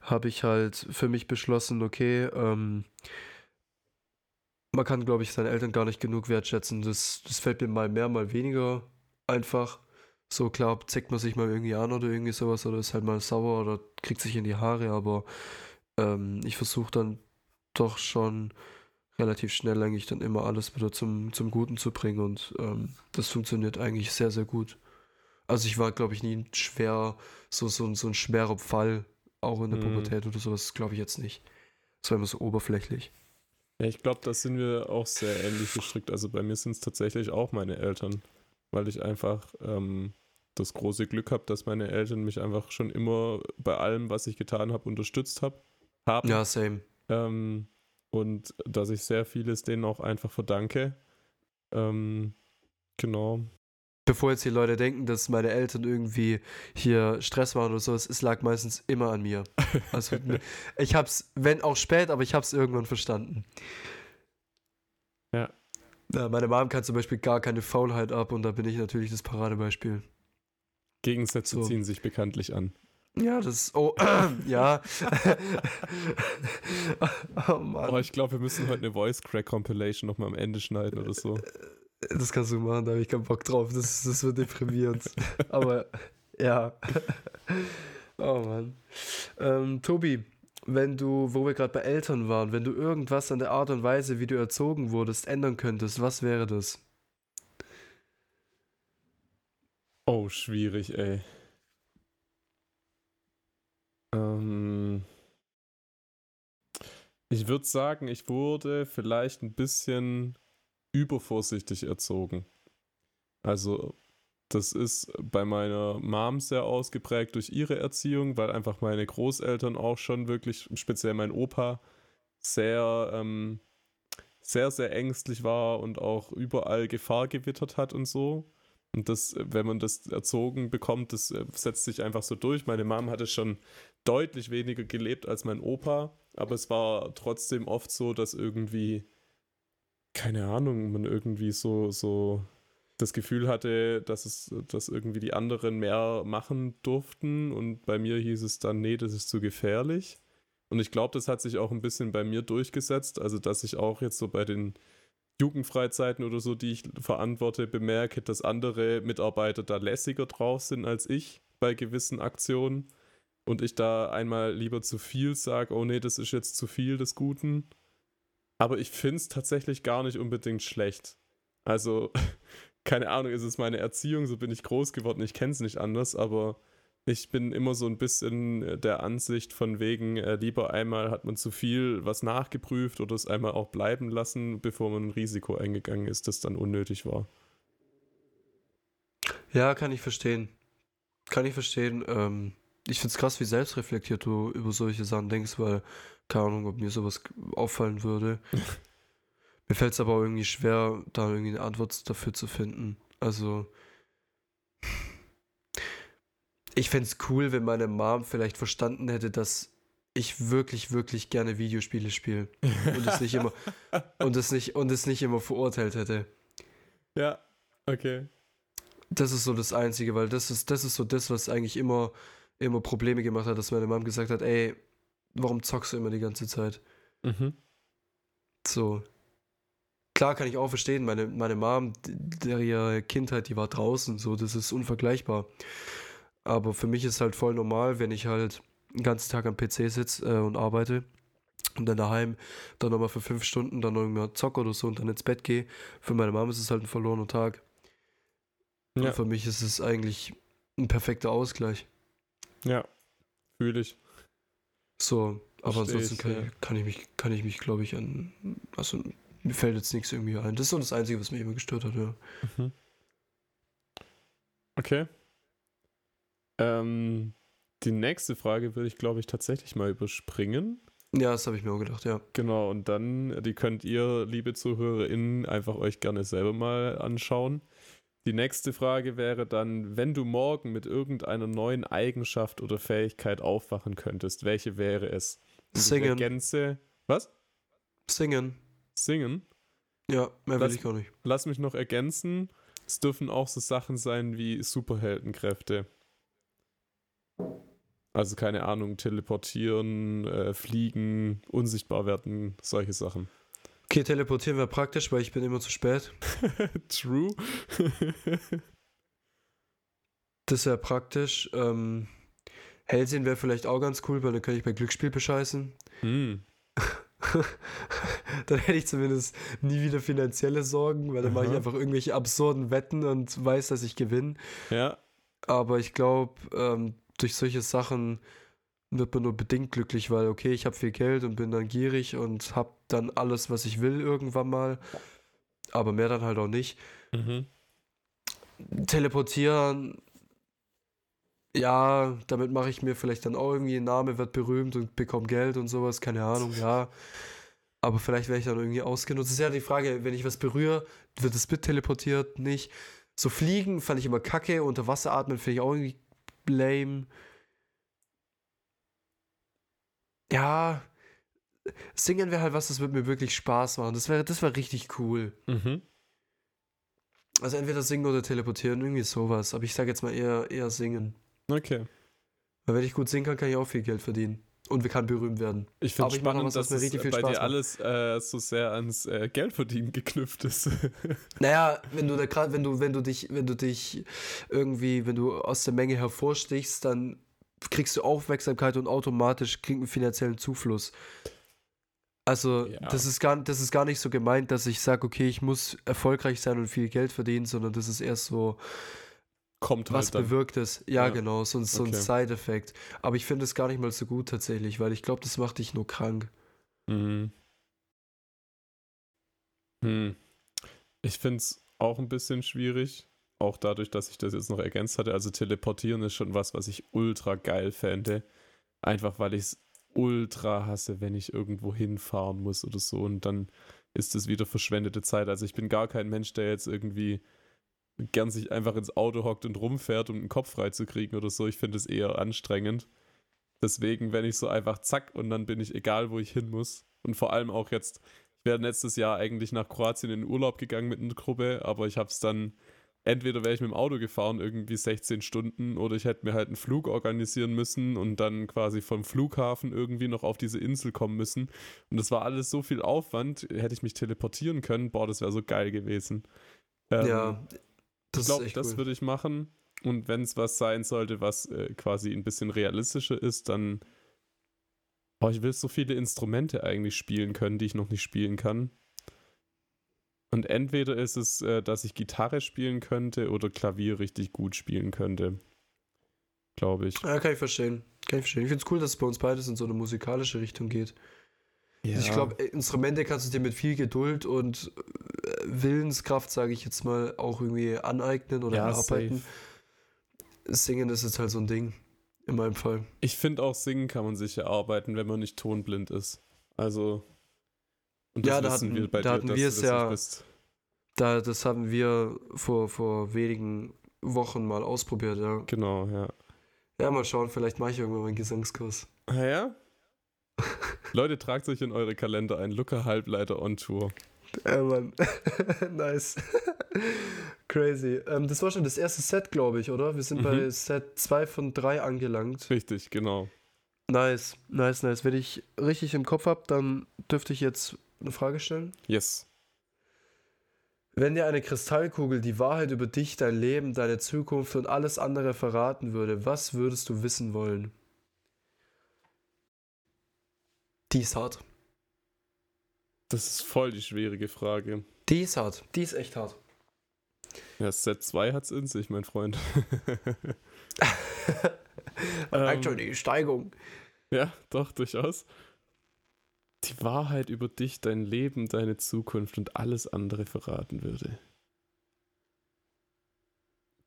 habe ich halt für mich beschlossen, okay, ähm, man kann, glaube ich, seine Eltern gar nicht genug wertschätzen. Das, das fällt mir mal mehr, mal weniger einfach. So klar, zeigt man sich mal irgendwie an oder irgendwie sowas oder ist halt mal sauer oder kriegt sich in die Haare, aber ähm, ich versuche dann doch schon relativ schnell eigentlich dann immer alles wieder zum, zum Guten zu bringen und ähm, das funktioniert eigentlich sehr, sehr gut. Also ich war, glaube ich, nie ein schwer, so, so, ein- so ein schwerer Fall, auch in der Mhm. Pubertät oder sowas, glaube ich jetzt nicht. Das war immer so oberflächlich. Ja, ich glaube, da sind wir auch sehr ähnlich gestrickt. Also bei mir sind es tatsächlich auch meine Eltern, weil ich einfach ähm, das große Glück habe, dass meine Eltern mich einfach schon immer bei allem, was ich getan habe, unterstützt hab, haben. Ja, same. Ähm, und dass ich sehr vieles denen auch einfach verdanke. Ähm, genau. Bevor jetzt die Leute denken, dass meine Eltern irgendwie hier Stress waren oder sowas, es lag meistens immer an mir. Also ich hab's, wenn auch spät, aber ich hab's irgendwann verstanden. Ja. ja. Meine Mom kann zum Beispiel gar keine Faulheit ab und da bin ich natürlich das Paradebeispiel. Gegensätze So. ziehen sich bekanntlich an. Ja, das ist, oh, ja. oh Mann. Aber ich glaube, wir müssen heute eine Voice Crack Compilation nochmal am Ende schneiden oder so. Das kannst du machen, da habe ich keinen Bock drauf. Das, das wird deprimierend. Aber ja. Oh Mann. Ähm, Tobi, wenn du, wo wir gerade bei Eltern waren, wenn du irgendwas an der Art und Weise, wie du erzogen wurdest, ändern könntest, was wäre das? Oh, schwierig, ey. Ähm, ich würde sagen, ich wurde vielleicht ein bisschen übervorsichtig erzogen. Also, das ist bei meiner Mom sehr ausgeprägt durch ihre Erziehung, weil einfach meine Großeltern auch schon wirklich, speziell mein Opa, sehr, ähm, sehr, sehr ängstlich war und auch überall Gefahr gewittert hat und so. Und das, äh, wenn man das erzogen bekommt, das äh, setzt sich einfach so durch. Meine Mom hatte schon deutlich weniger gelebt als mein Opa, aber es war trotzdem oft so, dass irgendwie, keine Ahnung, man irgendwie so, so das Gefühl hatte, dass es, dass irgendwie die anderen mehr machen durften und bei mir hieß es dann, nee, das ist zu gefährlich. Und ich glaube, das hat sich auch ein bisschen bei mir durchgesetzt, also dass ich auch jetzt so bei den Jugendfreizeiten oder so, die ich verantworte, bemerke, dass andere Mitarbeiter da lässiger drauf sind als ich bei gewissen Aktionen und ich da einmal lieber zu viel sage, oh nee, das ist jetzt zu viel des Guten. Aber ich finde es tatsächlich gar nicht unbedingt schlecht. Also, keine Ahnung, ist es meine Erziehung, so bin ich groß geworden, ich kenne es nicht anders, aber ich bin immer so ein bisschen der Ansicht von wegen, äh, lieber einmal hat man zu viel was nachgeprüft oder es einmal auch bleiben lassen, bevor man ein Risiko eingegangen ist, das dann unnötig war. Ja, kann ich verstehen. Kann ich verstehen. Ähm, ich finde es krass, wie selbstreflektiert du über solche Sachen denkst, weil keine Ahnung, ob mir sowas auffallen würde. Mir fällt es aber auch irgendwie schwer, da irgendwie eine Antwort dafür zu finden. Also, ich fände es cool, wenn meine Mom vielleicht verstanden hätte, dass ich wirklich, wirklich gerne Videospiele spiele und es nicht immer und es nicht und es nicht immer verurteilt hätte. Ja, okay. Das ist so das Einzige, weil das ist, das ist so das, was eigentlich immer, immer Probleme gemacht hat, dass meine Mom gesagt hat, ey, warum zockst du immer die ganze Zeit? Mhm. So. Klar kann ich auch verstehen, meine, meine Mom, der ihre Kindheit, die war draußen, so, das ist unvergleichbar. Aber für mich ist halt voll normal, wenn ich halt den ganzen Tag am PC sitze äh, und arbeite und dann daheim dann nochmal für fünf Stunden dann irgendwann zocke oder so und dann ins Bett gehe. Für meine Mom ist es halt ein verlorener Tag. Ja. Und für mich ist es eigentlich ein perfekter Ausgleich. Ja, fühle ich. So, aber Versteh ansonsten ich, kann, ja. ich, kann ich mich, kann ich mich, glaube ich, an. Also mir fällt jetzt nichts irgendwie ein. Das ist so das Einzige, was mich immer gestört hat, ja. Mhm. Okay. Ähm, die nächste Frage würde ich, glaube ich, tatsächlich mal überspringen. Ja, das habe ich mir auch gedacht, ja. Genau, und dann, die könnt ihr, liebe ZuhörerInnen, einfach euch gerne selber mal anschauen. Die nächste Frage wäre dann, wenn du morgen mit irgendeiner neuen Eigenschaft oder Fähigkeit aufwachen könntest, welche wäre es? Und Singen. Ergänze. Was? Singen. Singen? Ja, mehr will ich gar nicht. Lass mich noch ergänzen. Es dürfen auch so Sachen sein wie Superheldenkräfte. Also keine Ahnung, teleportieren, äh, fliegen, unsichtbar werden, solche Sachen. Okay, teleportieren wäre praktisch, weil ich bin immer zu spät. True. Das wäre praktisch. Ähm, Hellsehen wäre vielleicht auch ganz cool, weil dann könnte ich bei Glücksspiel bescheißen. hm. dann hätte ich zumindest nie wieder finanzielle Sorgen, weil dann mache ich einfach irgendwelche absurden Wetten und weiß, dass ich gewinne. Ja, Aber ich glaube, ähm, durch solche Sachen wird man nur bedingt glücklich, weil, okay, ich habe viel Geld und bin dann gierig und habe dann alles, was ich will, irgendwann mal. Aber mehr dann halt auch nicht. mhm. Teleportieren, ja, damit mache ich mir vielleicht dann auch irgendwie einen Name, wird berühmt und bekomme Geld und sowas, keine Ahnung, ja. Aber vielleicht werde ich dann irgendwie ausgenutzt. Das ist ja die Frage, wenn ich was berühre, wird es mit teleportiert, nicht? So fliegen fand ich immer kacke, unter Wasser atmen finde ich auch irgendwie lame. Ja, singen wäre halt was, das würde mir wirklich Spaß machen. Das wäre das wäre richtig cool. Mhm. Also entweder singen oder teleportieren, irgendwie sowas. Aber ich sage jetzt mal eher, eher singen. Okay. Weil wenn ich gut singen kann, kann ich auch viel Geld verdienen. Und wir kann berühmt werden. Ich finde spannend, was, dass was mir es richtig viel bei Spaß dir macht. alles äh, so sehr ans äh, Geldverdienen geknüpft ist. Naja, wenn du da gerade, wenn du, wenn du dich, wenn du dich irgendwie, wenn du aus der Menge hervorstichst, dann kriegst du Aufmerksamkeit und automatisch kriegst einen finanziellen Zufluss. Also, Ja. das, ist gar, das ist gar nicht so gemeint, dass ich sage, okay, ich muss erfolgreich sein und viel Geld verdienen, sondern das ist erst so, Kommt was halt dann. bewirkt es. Ja, Ja. genau, so, ein- so ein Okay. Side-Effekt. Aber ich finde es gar nicht mal so gut tatsächlich, weil ich glaube, das macht dich nur krank. Mhm. Hm. Ich finde es auch ein bisschen schwierig. Auch dadurch, dass ich das jetzt noch ergänzt hatte. Also teleportieren ist schon was, was ich ultra geil fände. Einfach weil ich es ultra hasse, wenn ich irgendwo hinfahren muss oder so. Und dann ist es wieder verschwendete Zeit. Also ich bin gar kein Mensch, der jetzt irgendwie gern sich einfach ins Auto hockt und rumfährt, um den Kopf frei zu kriegen oder so. Ich finde es eher anstrengend. Deswegen, wenn ich so einfach zack und dann bin ich egal, wo ich hin muss. Und vor allem auch jetzt, ich wäre letztes Jahr eigentlich nach Kroatien in den Urlaub gegangen mit einer Gruppe, aber ich habe es dann, entweder wäre ich mit dem Auto gefahren, irgendwie 16 Stunden, oder ich hätte mir halt einen Flug organisieren müssen und dann quasi vom Flughafen irgendwie noch auf diese Insel kommen müssen. Und das war alles so viel Aufwand, hätte ich mich teleportieren können, boah, das wäre so geil gewesen. Ähm, ja, ich glaube, das cool. würde ich machen. Und wenn es was sein sollte, was äh, quasi ein bisschen realistischer ist, dann. Boah, ich will so viele Instrumente eigentlich spielen können, die ich noch nicht spielen kann. Und entweder ist es, äh, dass ich Gitarre spielen könnte oder Klavier richtig gut spielen könnte. Glaube ich. Ja, kann ich verstehen. Kann ich verstehen. Ich finde es cool, dass es bei uns beides in so eine musikalische Richtung geht. Ja. Also ich glaube, Instrumente kannst du dir mit viel Geduld und äh, Willenskraft, sage ich jetzt mal, auch irgendwie aneignen oder Ja, erarbeiten. safe. Singen ist jetzt halt so ein Ding. In meinem Fall. Ich finde auch singen kann man sich erarbeiten, wenn man nicht tonblind ist. Also Und Ja, das da wissen hatten- wir bei da dir, hatten wir es das ja-. Da, das haben wir vor, vor wenigen Wochen mal ausprobiert, ja. Genau, ja. Ja, mal schauen, vielleicht mache ich irgendwann mal einen Gesangskurs. Ah ja? Leute, tragt euch in eure Kalender ein. Luca Halbleiter on Tour. Ja, Mann. nice. Crazy. Ähm, das war schon das erste Set, glaube ich, oder? Wir sind Mhm. bei Set 2 von 3 angelangt. Richtig, genau. Nice, nice, nice. Wenn ich richtig im Kopf habe, dann dürfte ich jetzt eine Frage stellen. Yes. Wenn dir eine Kristallkugel die Wahrheit über dich, dein Leben, deine Zukunft und alles andere verraten würde, was würdest du wissen wollen? Die ist hart. Das ist voll die schwierige Frage. Die ist hart. Die ist echt hart. Ja, Set 2 hat's in sich, mein Freund. Merkt Ähm, schon die Steigung. Ja, doch, durchaus. Die Wahrheit über dich, dein Leben, deine Zukunft und alles andere verraten würde.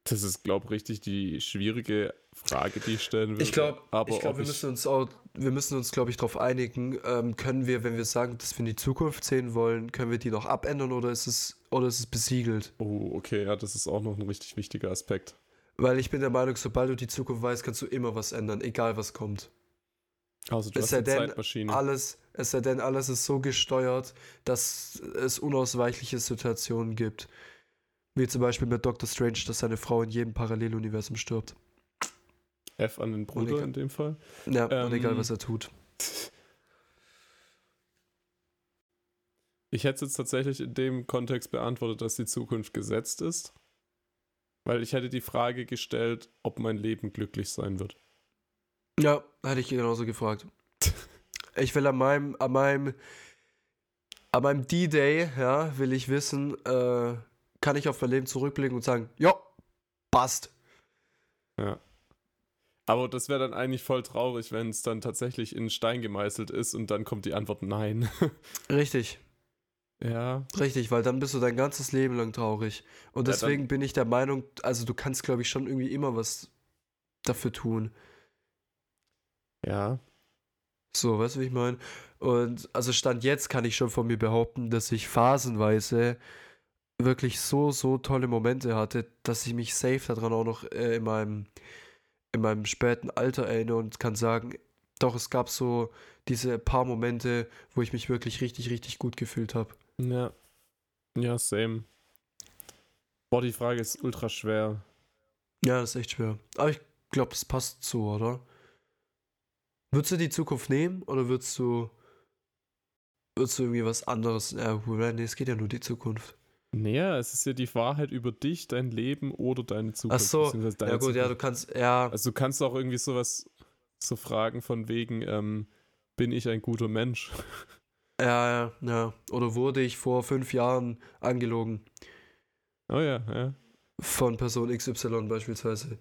Das ist, glaube ich, richtig die schwierige Frage, die ich stellen würde. Ich glaube, glaub, wir müssen uns auch, wir müssen uns, glaube ich, darauf einigen, ähm, können wir, wenn wir sagen, dass wir in die Zukunft sehen wollen, können wir die noch abändern oder ist es, oder ist es besiegelt? Oh, okay, ja, das ist auch noch ein richtig wichtiger Aspekt. Weil ich bin der Meinung, sobald du die Zukunft weißt, kannst du immer was ändern, egal was kommt. Also, du Es hast eine denn, Zeitmaschine. Alles, es sei denn, alles ist so gesteuert, dass es unausweichliche Situationen gibt. Wie zum Beispiel mit Doctor Strange, dass seine Frau in jedem Paralleluniversum stirbt. F an den Bruder egal. in dem Fall. Ja, und Ähm, egal, was er tut. Ich hätte es jetzt tatsächlich in dem Kontext beantwortet, dass die Zukunft gesetzt ist. Weil ich hätte die Frage gestellt, ob mein Leben glücklich sein wird. Ja, hätte ich genauso gefragt. Ich will an meinem, an meinem, an meinem D-Day, ja, will ich wissen, äh, kann ich auf mein Leben zurückblicken und sagen, ja, passt. Ja. Aber das wäre dann eigentlich voll traurig, wenn es dann tatsächlich in Stein gemeißelt ist und dann kommt die Antwort nein. Richtig, ja. richtig, weil dann bist du dein ganzes Leben lang traurig. Und Ja, deswegen bin ich der Meinung, also du kannst, glaube ich, schon irgendwie immer was dafür tun. Ja. So, weißt du, wie ich meine? Und also Stand jetzt kann ich schon von mir behaupten, dass ich phasenweise wirklich so, so tolle Momente hatte, dass ich mich safe daran auch noch äh, in, meinem, in meinem späten Alter erinnere und kann sagen, doch, es gab so diese paar Momente, wo ich mich wirklich richtig, richtig gut gefühlt habe. Ja. Ja, same. Boah, die Frage ist ultra schwer. Ja, das ist echt schwer. Aber ich glaube, es passt so, oder? Würdest du die Zukunft nehmen oder würdest du, würdest du irgendwie was anderes? Ja, nee, es geht ja nur die Zukunft. Naja, es ist ja die Wahrheit über dich, dein Leben oder deine Zukunft. Ach so, Ja gut, ja, du Zukunft. kannst, ja, Also du kannst auch irgendwie sowas, so fragen von wegen, ähm, bin ich ein guter Mensch? ja, ja, ja. Oder wurde ich vor fünf Jahren angelogen Oh ja, ja. von Person XY beispielsweise?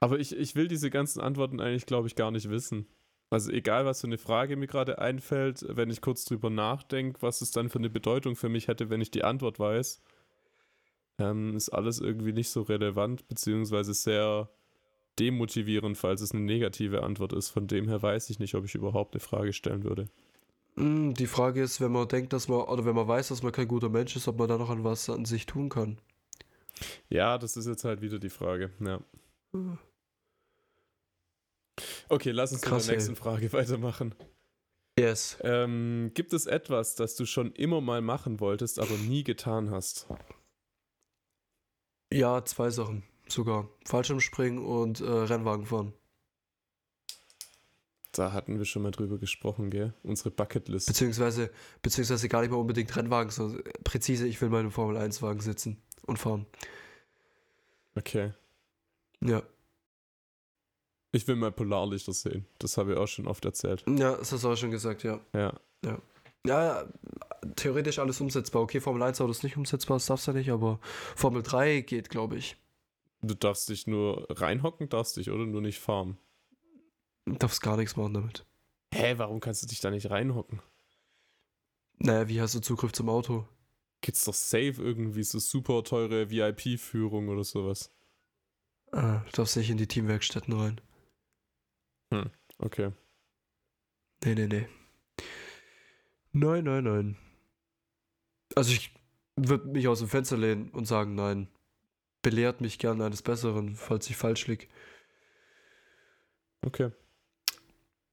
Aber ich, ich will diese ganzen Antworten eigentlich, glaube ich, gar nicht wissen. Also egal, was für eine Frage mir gerade einfällt, wenn ich kurz drüber nachdenke, was es dann für eine Bedeutung für mich hätte, wenn ich die Antwort weiß, ähm, ist alles irgendwie nicht so relevant, beziehungsweise sehr demotivierend, falls es eine negative Antwort ist. Von dem her weiß ich nicht, ob ich überhaupt eine Frage stellen würde. Hm, die Frage ist, wenn man denkt, dass man, oder wenn man weiß, dass man kein guter Mensch ist, ob man da noch an was an sich tun kann. Ja, das ist jetzt halt wieder die Frage. Ja. Okay, lass uns Krass, mit der nächsten Frage weitermachen. Yes. Ähm, gibt es etwas, das du schon immer mal machen wolltest, aber nie getan hast? Ja, zwei Sachen sogar. Fallschirmspringen und äh, Rennwagen fahren. Da hatten wir schon mal drüber gesprochen, gell? Unsere Bucketlist. Beziehungsweise, beziehungsweise gar nicht mal unbedingt Rennwagen, sondern präzise, ich will mal in einem Formel-1-Wagen sitzen und fahren. Okay. Ja. Ich will mal Polarlichter sehen. Das habe ich auch schon oft erzählt. Ja, das hast du auch schon gesagt, ja. Ja. Ja, ja, theoretisch alles umsetzbar. Okay, Formel 1 Auto ist nicht umsetzbar, das darfst du nicht, aber Formel 3 geht, glaube ich. Du darfst dich nur reinhocken, darfst dich, oder? Nur nicht fahren. Du darfst gar nichts machen damit. Hä, warum kannst du dich da nicht reinhocken? Naja, wie hast du Zugriff zum Auto? Gibt's doch safe irgendwie so super teure VIP-Führung oder sowas. Ah, du darfst nicht in die Teamwerkstätten rein. Okay. Nee, nee, nee. Nein, nein, nein. Also ich würde mich aus dem Fenster lehnen und sagen, nein. Belehrt mich gern eines Besseren, falls ich falsch liege. Okay.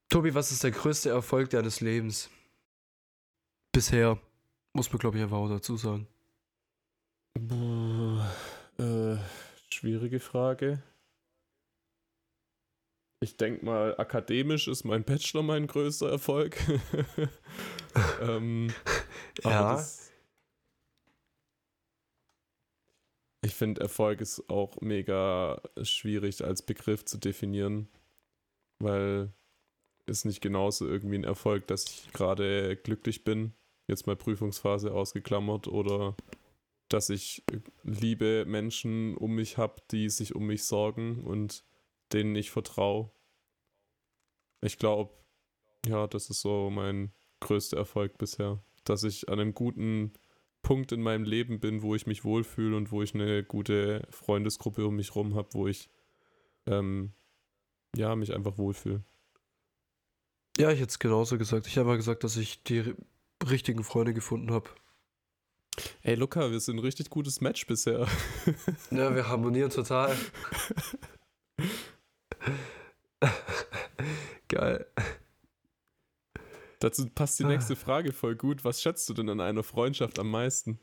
Tobi, was ist der größte Erfolg deines Lebens? Bisher. Muss man, glaube ich, einfach auch dazu sagen. Boah, äh, schwierige Frage. Ich denke mal, akademisch ist mein Bachelor mein größter Erfolg. ähm, Ja. das- ich finde, Erfolg ist auch mega schwierig als Begriff zu definieren, weil ist nicht genauso irgendwie ein Erfolg, dass ich gerade glücklich bin, jetzt mal Prüfungsphase ausgeklammert, oder dass ich liebe Menschen um mich habe, die sich um mich sorgen und denen ich vertraue. Ich glaube, ja, das ist so mein größter Erfolg bisher, dass ich an einem guten Punkt in meinem Leben bin, wo ich mich wohlfühle und wo ich eine gute Freundesgruppe um mich rum habe, wo ich ähm, ja mich einfach wohlfühle. Ja, ich hätte es genauso gesagt. Ich habe mal gesagt, dass ich die ri- richtigen Freunde gefunden habe. Ey Luca, wir sind ein richtig gutes Match bisher. Ja, wir harmonieren total. Geil. Dazu passt die nächste Frage voll gut. Was schätzt du denn an einer Freundschaft am meisten?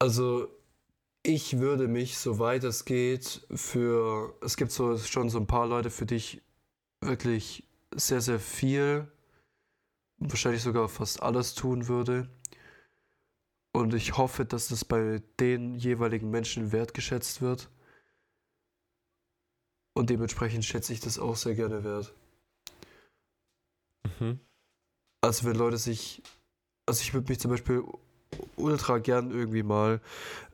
Also, ich würde mich, soweit es geht, für. Es gibt so schon so ein paar Leute, für die ich wirklich sehr, sehr viel, wahrscheinlich sogar fast alles tun würde. Und ich hoffe, dass das bei den jeweiligen Menschen wertgeschätzt wird. Und dementsprechend schätze ich das auch sehr gerne wert. Mhm. Also wenn Leute sich, also ich würde mich zum Beispiel ultra gern irgendwie mal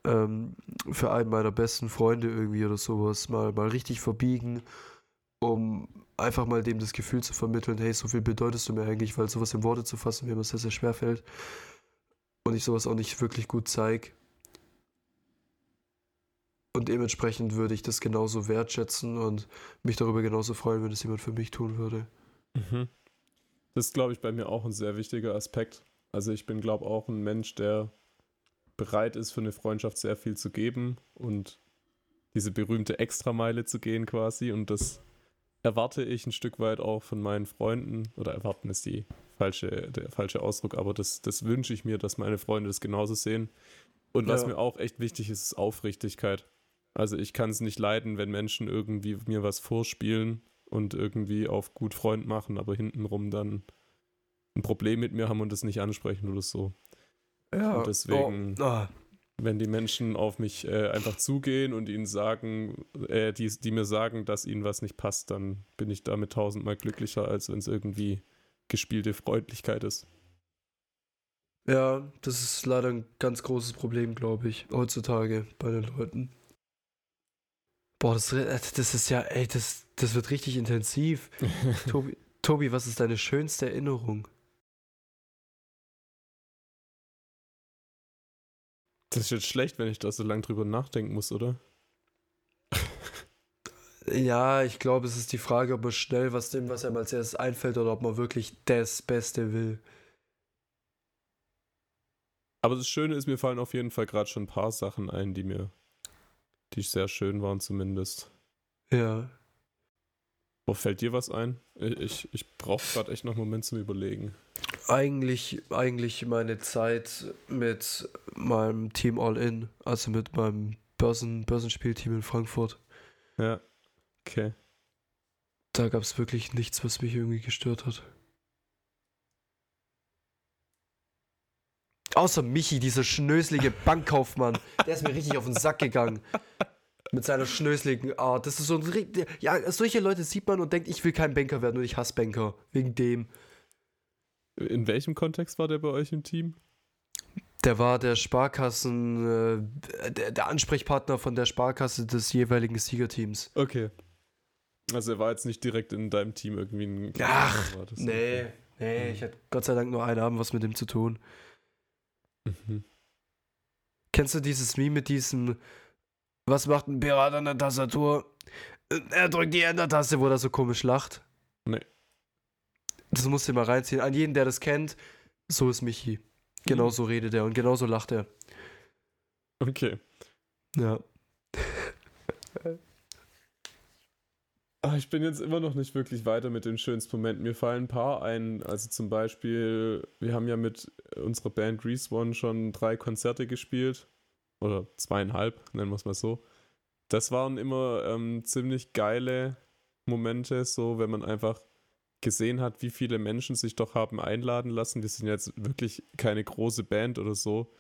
ähm, für einen meiner besten Freunde irgendwie oder sowas mal, mal richtig verbiegen, um einfach mal dem das Gefühl zu vermitteln, hey, so viel bedeutest du mir eigentlich, weil sowas in Worte zu fassen mir immer sehr, sehr schwer fällt und ich sowas auch nicht wirklich gut zeige. Und dementsprechend würde ich das genauso wertschätzen und mich darüber genauso freuen, wenn es jemand für mich tun würde. Mhm. Das ist, glaube ich, bei mir auch ein sehr wichtiger Aspekt. Also ich bin, glaube auch ein Mensch, der bereit ist, für eine Freundschaft sehr viel zu geben und diese berühmte Extrameile zu gehen quasi. Und das erwarte ich ein Stück weit auch von meinen Freunden. Oder erwarten ist die falsche, der falsche Ausdruck, aber das, das wünsche ich mir, dass meine Freunde das genauso sehen. Und was Ja. mir auch echt wichtig ist, ist Aufrichtigkeit. Also ich kann es nicht leiden, wenn Menschen irgendwie mir was vorspielen und irgendwie auf gut Freund machen, aber hintenrum dann ein Problem mit mir haben und das nicht ansprechen oder so. Ja, Und deswegen- Oh, ah, Wenn die Menschen auf mich äh, einfach zugehen und ihnen sagen, äh, die, die mir sagen, dass ihnen was nicht passt, dann bin ich damit tausendmal glücklicher, als wenn es irgendwie gespielte Freundlichkeit ist. Ja, das ist leider ein ganz großes Problem, glaube ich, heutzutage bei den Leuten. Boah, das, das ist ja, ey, das, das wird richtig intensiv. Tobi, Tobi, was ist deine schönste Erinnerung? Das ist jetzt schlecht, wenn ich da so lange drüber nachdenken muss, oder? Ja, ich glaube, es ist die Frage, ob man schnell was dem, was einem als erstes einfällt, oder ob man wirklich das Beste will. Aber das Schöne ist, mir fallen auf jeden Fall gerade schon ein paar Sachen ein, die mir, die sehr schön waren zumindest. Ja. Wo fällt dir was ein? Ich, ich, ich brauche gerade echt noch einen Moment zum Überlegen. Eigentlich, eigentlich meine Zeit mit meinem Team All In, also mit meinem Börsen, Börsenspielteam in Frankfurt. Ja, okay. Da gab es wirklich nichts, was mich irgendwie gestört hat. Außer Michi, dieser schnöselige Bankkaufmann. Der ist mir richtig auf den Sack gegangen. Mit seiner schnöseligen Art. Das ist so ein. Ja, solche Leute sieht man und denkt, ich will kein Banker werden und ich hasse Banker. Wegen dem. In welchem Kontext war der bei euch im Team? Der war der Sparkassen, äh, der, der Ansprechpartner von der Sparkasse des jeweiligen Siegerteams. Okay. Also er war jetzt nicht direkt in deinem Team irgendwie ein... Ach, Nee, okay. nee, ich hatte Gott sei Dank nur einen Abend was mit dem zu tun. Mhm. Kennst du dieses Meme mit diesem, was macht ein Pirat an der Tastatur? Äh, Er drückt die Enter-Taste, wo er so komisch lacht. Nee. Das musst du mal reinziehen. An jeden, der das kennt, so ist Michi. Genau so redet er und genauso lacht er. Okay. Ja. Ah, ich bin jetzt immer noch nicht wirklich weiter mit den schönsten Momenten. Mir fallen ein paar ein. Also zum Beispiel, wir haben ja mit unserer Band Respawn schon drei Konzerte gespielt. Oder zweieinhalb, nennen wir es mal so. Das waren immer ähm, ziemlich geile Momente, so wenn man einfach gesehen hat, wie viele Menschen sich doch haben einladen lassen. Wir sind jetzt wirklich keine große Band oder so.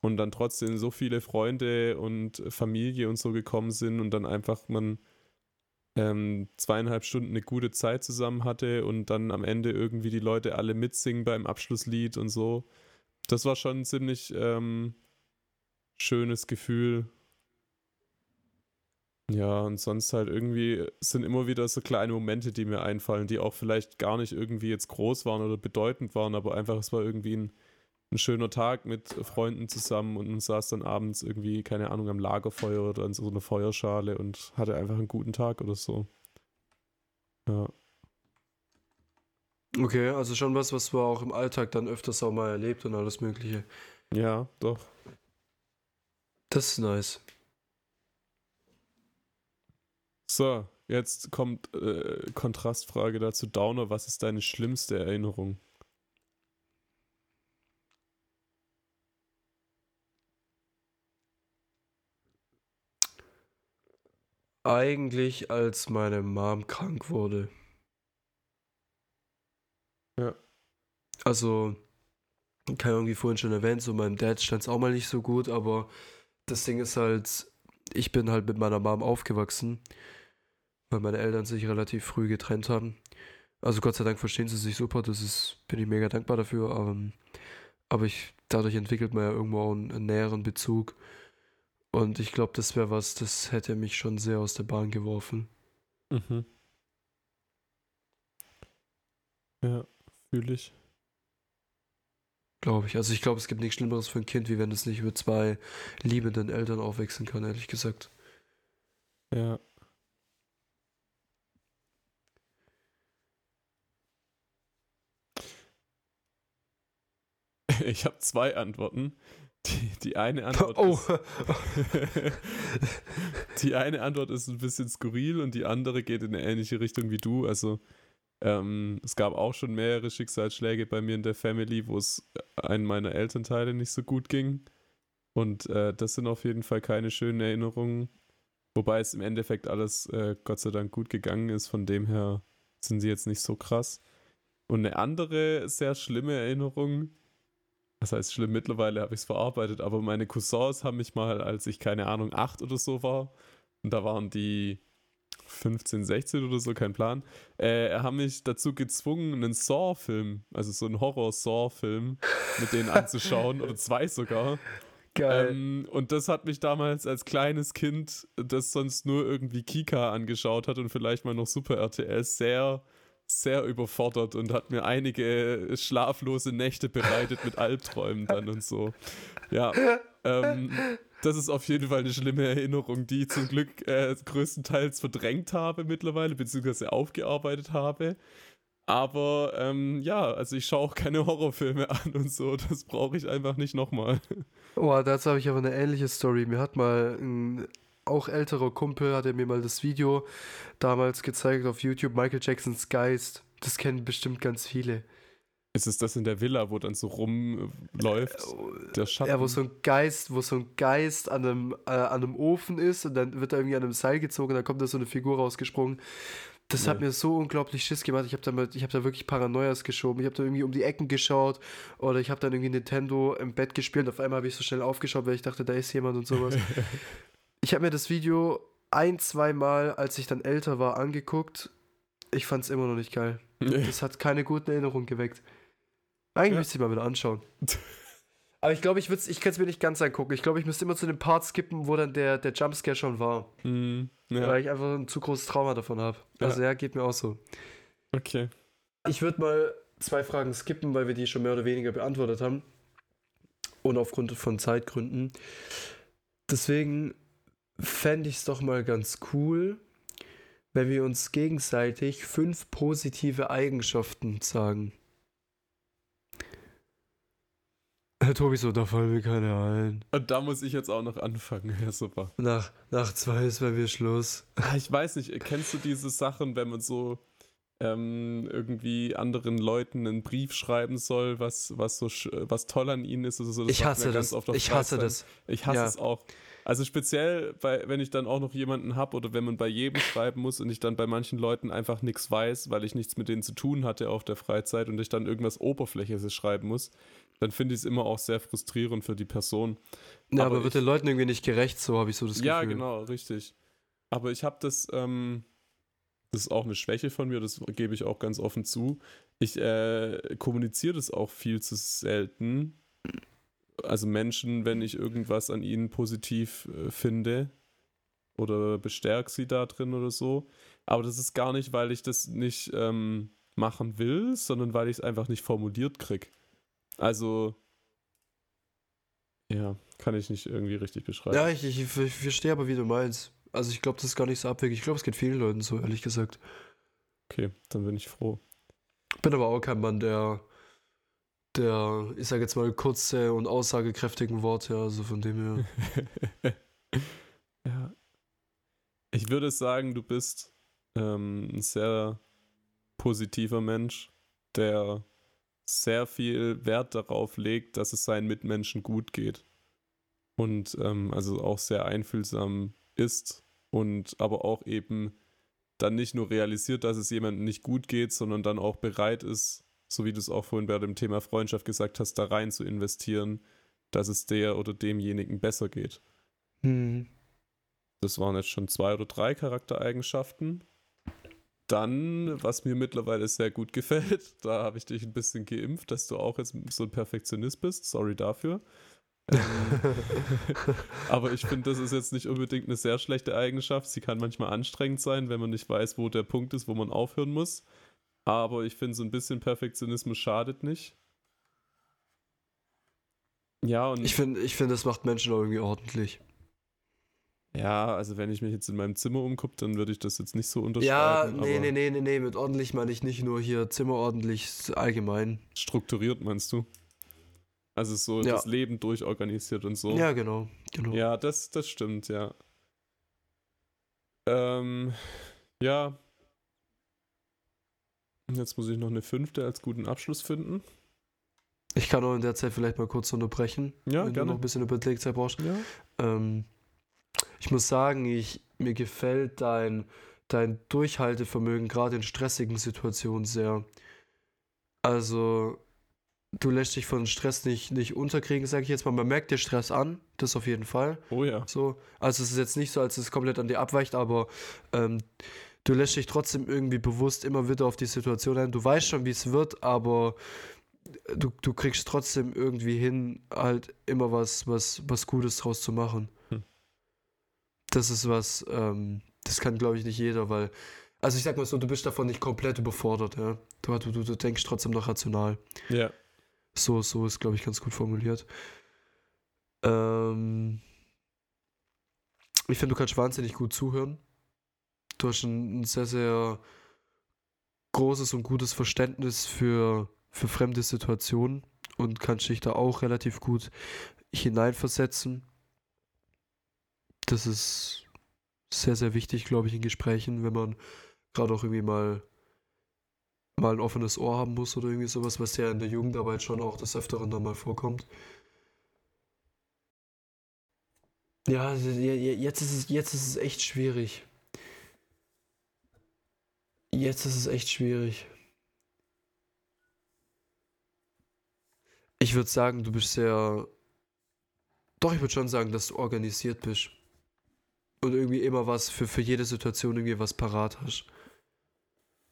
Und dann trotzdem so viele Freunde und Familie und so gekommen sind und dann einfach man ähm, zweieinhalb Stunden eine gute Zeit zusammen hatte und dann am Ende irgendwie die Leute alle mitsingen beim Abschlusslied und so. Das war schon ein ziemlich ähm, schönes Gefühl. Ja, und sonst halt irgendwie sind immer wieder so kleine Momente, die mir einfallen, die auch vielleicht gar nicht irgendwie jetzt groß waren oder bedeutend waren, aber einfach es war irgendwie ein, ein schöner Tag mit Freunden zusammen und man saß dann abends irgendwie, keine Ahnung, am Lagerfeuer oder in so einer Feuerschale und hatte einfach einen guten Tag oder so. Ja. Okay, also schon was, was man auch im Alltag dann öfters auch mal erlebt und alles Mögliche. Ja, doch. Das ist nice. So, jetzt kommt äh, Kontrastfrage dazu. Downer, was ist deine schlimmste Erinnerung? Eigentlich, als meine Mom krank wurde. Ja. Also, keine Ahnung, wie vorhin schon erwähnt, so meinem Dad stand es auch mal nicht so gut, aber das Ding ist halt, ich bin halt mit meiner Mom aufgewachsen, weil meine Eltern sich relativ früh getrennt haben. Also Gott sei Dank verstehen sie sich super, das ist, bin ich mega dankbar dafür, aber, aber ich, dadurch entwickelt man ja irgendwo auch einen, einen näheren Bezug. Und ich glaube, das wäre was, das hätte mich schon sehr aus der Bahn geworfen. Mhm. Ja, fühle ich. Glaube ich. Also ich glaube, es gibt nichts Schlimmeres für ein Kind, wie wenn es nicht mit zwei liebenden Eltern aufwachsen kann, ehrlich gesagt. Ja. Ich habe zwei Antworten. Die, die eine Antwort Oh, ist, die eine Antwort ist ein bisschen skurril und die andere geht in eine ähnliche Richtung wie du. Also ähm, es gab auch schon mehrere Schicksalsschläge bei mir in der Family, wo es einem meiner Elternteile nicht so gut ging. Und äh, das sind auf jeden Fall keine schönen Erinnerungen. Wobei es im Endeffekt alles äh, Gott sei Dank gut gegangen ist. Von dem her sind sie jetzt nicht so krass. Und eine andere sehr schlimme Erinnerung, das heißt schlimm, mittlerweile habe ich es verarbeitet, aber meine Cousins haben mich mal, als ich keine Ahnung, acht oder so war, und da waren die 15, 16 oder so, kein Plan, äh, haben mich dazu gezwungen, einen Saw-Film, also so einen Horror-Saw-Film mit denen anzuschauen, oder zwei sogar. geil. Ähm, und das hat mich damals als kleines Kind, das sonst nur irgendwie Kika angeschaut hat und vielleicht mal noch Super RTL, sehr, sehr überfordert und hat mir einige schlaflose Nächte bereitet mit Albträumen dann und so. Ja, ähm, das ist auf jeden Fall eine schlimme Erinnerung, die ich zum Glück äh, größtenteils verdrängt habe mittlerweile, beziehungsweise aufgearbeitet habe. Aber ähm, ja, also ich schaue auch keine Horrorfilme an und so. Das brauche ich einfach nicht nochmal. Oh, dazu habe ich aber eine ähnliche Story. Mir hat mal ein auch älterer Kumpel, hat er mir mal das Video damals gezeigt auf YouTube, Michael Jacksons Geist. Das kennen bestimmt ganz viele. Ist es das in der Villa, wo dann so rumläuft? Der Schatten. Ja, wo so ein Geist, wo so ein Geist an einem, äh, an einem Ofen ist und dann wird er irgendwie an einem Seil gezogen und dann kommt da so eine Figur rausgesprungen. Das hat Nee. mir so unglaublich Schiss gemacht. Ich habe da, mit- ich hab da wirklich Paranoias geschoben. Ich habe da irgendwie um die Ecken geschaut oder ich habe dann irgendwie Nintendo im Bett gespielt. Auf einmal habe ich so schnell aufgeschaut, weil ich dachte, da ist jemand und sowas. ich habe mir das Video ein, zwei Mal, als ich dann älter war, angeguckt. Ich fand es immer noch nicht geil. Das hat keine guten Erinnerungen geweckt. Eigentlich Ja. müsste ich mal wieder anschauen. Aber ich glaube, ich, würd's- ich kann es mir nicht ganz angucken. Ich glaube, ich müsste immer zu dem Part skippen, wo dann der, der Jumpscare schon war. Hm, ja, Weil ich einfach ein zu großes Trauma davon habe. Ja. Also ja, geht mir auch so. okay. Ich würde mal zwei Fragen skippen, weil wir die schon mehr oder weniger beantwortet haben. Und aufgrund von 'Deswegen fände ich es doch mal ganz cool, wenn wir uns gegenseitig fünf positive Eigenschaften sagen. Herr Tobi so, da fallen mir keine ein. Und da muss ich jetzt auch noch anfangen. Ja, super. Nach, nach zwei ist bei mir Schluss. Ah, Ich weiß nicht, kennst du diese Sachen, wenn man so ähm, irgendwie anderen Leuten einen Brief schreiben soll, was, was so was toll an ihnen ist? Also Ich hasse das. Ich hasse das. Ich hasse Ja. es auch. Also speziell, bei, wenn ich dann auch noch jemanden habe oder wenn man bei jedem schreiben muss und ich dann bei manchen Leuten einfach nichts weiß, weil ich nichts mit denen zu tun hatte auf der Freizeit und ich dann irgendwas Oberflächliches schreiben muss, dann finde ich es immer auch sehr frustrierend für die Person. Ja, Aber aber, wird ich- den Leuten irgendwie nicht gerecht, so habe ich so das Gefühl. Ja, genau, richtig. Aber ich habe das, ähm, das ist auch eine Schwäche von mir, das gebe ich auch ganz offen zu. Ich äh, kommuniziere das auch viel zu selten. Also Menschen, wenn ich irgendwas an ihnen positiv äh, finde oder bestärke sie da drin oder so. Aber das ist gar nicht, weil ich das nicht ähm, machen will, sondern weil ich es einfach nicht formuliert krieg. Also, ja, kann ich nicht irgendwie richtig beschreiben. Ja, ich, ich, ich verstehe aber, wie du meinst. Also ich glaube, das ist gar nicht so abwegig. Ich glaube, es geht vielen Leuten so, ehrlich gesagt. Okay, dann bin ich froh. Bin aber auch kein Mann, der, der, ich sage jetzt mal, kurze und aussagekräftigen Worte, also von dem her. ja. Ich würde sagen, du bist ähm, ein sehr positiver Mensch, der sehr viel Wert darauf legt, dass es seinen Mitmenschen gut geht. Und ähm, also auch sehr einfühlsam ist und aber auch eben dann nicht nur realisiert, dass es jemandem nicht gut geht, sondern dann auch bereit ist, so wie du es auch vorhin bei dem Thema Freundschaft gesagt hast, da rein zu investieren, dass es der oder demjenigen besser geht. Hm. Das waren jetzt schon zwei oder drei Charaktereigenschaften. Dann, was mir mittlerweile sehr gut gefällt, da habe ich dich ein bisschen geimpft, dass du auch jetzt so ein Perfektionist bist. Sorry dafür. Ähm, aber ich finde, das ist jetzt nicht unbedingt eine sehr schlechte Eigenschaft. Sie kann manchmal anstrengend sein, wenn man nicht weiß, wo der Punkt ist, wo man aufhören muss. Aber ich finde, so ein bisschen Perfektionismus schadet nicht. Ja, und Ich finde, ich find, das macht Menschen auch irgendwie ordentlich. Ja, also wenn ich mich jetzt in meinem Zimmer umgucke, dann würde ich das jetzt nicht so Ja, unterschreiben. nee, aber nee, nee, nee, nee, mit ordentlich meine ich nicht nur hier Zimmer ordentlich, allgemein. Strukturiert meinst du? Also so Ja. das Leben durchorganisiert und so. Ja, genau, genau. Ja, das, das stimmt, ja. Ähm, ja. Jetzt muss ich noch eine fünfte als guten Abschluss finden. Ich kann auch in der Zeit vielleicht mal kurz unterbrechen, Ja, wenn du gerne. noch ein bisschen Überlegzeit brauchst. Ja. Ähm, ich muss sagen, ich, mir gefällt dein, dein Durchhaltevermögen gerade in stressigen Situationen sehr. Also, du lässt dich von Stress nicht, nicht unterkriegen, sage ich jetzt mal. Man merkt dir Stress an, das auf jeden Fall. Oh ja. So, also es ist jetzt nicht so, als es komplett an dir abweicht, aber ähm, du lässt dich trotzdem irgendwie bewusst immer wieder auf die Situation ein. Du weißt schon, wie es wird, aber du, du kriegst trotzdem irgendwie hin, halt immer was, was, was Gutes draus zu machen. Hm. Das ist was, ähm, das kann, glaube ich, nicht jeder, weil, also ich sag mal so, du bist davon nicht komplett überfordert, ja. Du, du, du, denkst trotzdem noch rational. Ja. So, so ist, glaube ich, ganz gut formuliert. Ähm, ich finde, du kannst wahnsinnig gut zuhören. Du hast ein, sehr, sehr großes und gutes Verständnis für, für fremde Situationen und kannst dich da auch relativ gut hineinversetzen. Das ist sehr, sehr wichtig, glaube ich, in Gesprächen, wenn man gerade auch irgendwie mal mal ein offenes Ohr haben muss oder irgendwie sowas, was ja in der Jugendarbeit schon auch des Öfteren dann mal vorkommt. Ja, je- je- jetzt ist es, jetzt ist es echt schwierig. Jetzt ist es echt schwierig. Ich würde sagen, du bist sehr. Doch, ich würde schon sagen, dass du organisiert bist. Und irgendwie immer was für, für jede Situation irgendwie was parat hast.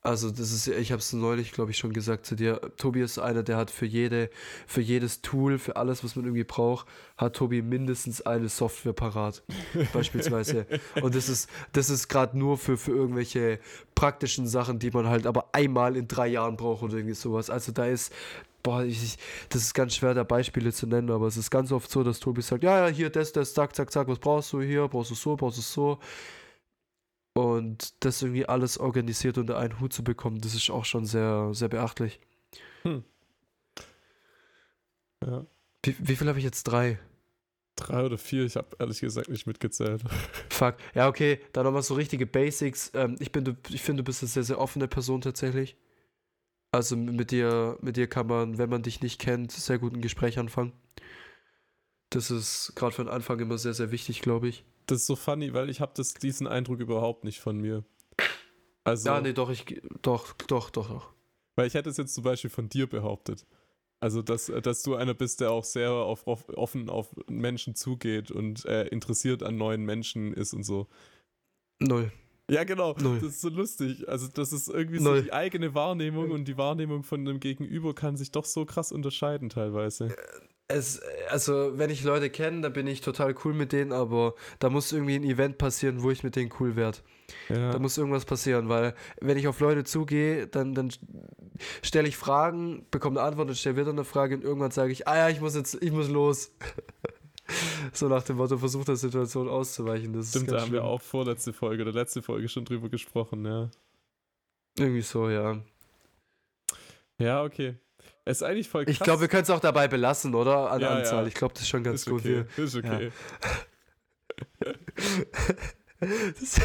Also das ist, ich habe es neulich, glaube ich, schon gesagt zu dir. Tobi ist einer, der hat für jede, für jedes Tool, für alles, was man irgendwie braucht, hat Tobi mindestens eine Software parat, beispielsweise. Und das ist, das ist gerade nur für, für irgendwelche praktischen Sachen, die man halt aber einmal in drei Jahren braucht oder irgendwie sowas. Also da ist, boah, ich, das ist ganz schwer, da Beispiele zu nennen, aber es ist ganz oft so, dass Tobi sagt, ja, ja, hier, das, das, zack, zack, zack, was brauchst du hier, brauchst du so, brauchst du so. Und das irgendwie alles organisiert unter einen Hut zu bekommen, das ist auch schon sehr, sehr beachtlich. Hm. Ja. Wie, wie viel habe ich jetzt? Drei. Drei oder vier, ich habe ehrlich gesagt nicht mitgezählt. Fuck. Ja, okay, dann nochmal so richtige Basics. Ähm, ich, bin, ich finde, du bist eine sehr, sehr offene Person tatsächlich. Also mit dir, mit dir kann man, wenn man dich nicht kennt, sehr gut ein Gespräch anfangen. Das ist gerade für den Anfang immer sehr, sehr wichtig, glaube ich. Das ist so funny, weil ich habe diesen Eindruck überhaupt nicht von mir. Also, Ja, nee, doch, ich, doch, doch, doch, doch. weil ich hätte es jetzt zum Beispiel von dir behauptet. Also, dass, dass du einer bist, der auch sehr auf, offen auf Menschen zugeht und äh, interessiert an neuen Menschen ist und so. Null. Ja, genau. Null. Das ist so lustig. Also, das ist irgendwie Null. so die eigene Wahrnehmung und die Wahrnehmung von einem Gegenüber kann sich doch so krass unterscheiden teilweise. Es, also, wenn ich Leute kenne, dann bin ich total cool mit denen, aber da muss irgendwie ein Event passieren, wo ich mit denen cool werde. Ja. Da muss irgendwas passieren, weil wenn ich auf Leute zugehe, dann, dann stelle ich Fragen, bekomme eine Antwort und stelle wieder eine Frage und irgendwann sage ich, ah ja, ich muss jetzt, ich muss los. so nach dem Motto, versucht der Situation auszuweichen. Das Stimmt, ist da haben wir schlimm. auch vorletzte Folge oder letzte Folge schon drüber gesprochen, ja. Irgendwie so, ja. Ja, okay. Es ist eigentlich voll krass. Ich glaube, wir können es auch dabei belassen, oder? An Ja, Anzahl. ja. Ich glaube, das ist schon ganz ist gut. okay. Wir- Ist okay. das,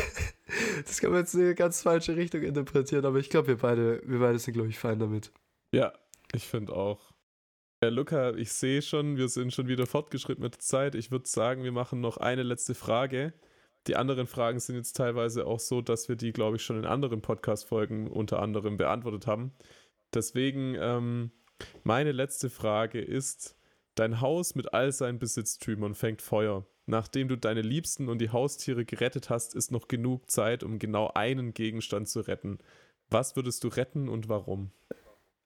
das kann man jetzt in eine ganz falsche Richtung interpretieren, aber ich glaube, wir beide, wir beide sind, glaube ich, fein damit. Ja, ich finde auch. Ja, Luca, ich sehe schon, wir sind schon wieder fortgeschritten mit der Zeit. Ich würde sagen, wir machen noch eine letzte Frage. Die anderen Fragen sind jetzt teilweise auch so, dass wir die, glaube ich, schon in anderen Podcast-Folgen unter anderem beantwortet haben. Deswegen, ähm, meine letzte Frage ist: Dein Haus mit all seinen Besitztümern fängt Feuer. Nachdem du deine Liebsten und die Haustiere gerettet hast, ist noch genug Zeit, um genau einen Gegenstand zu retten. Was würdest du retten und warum?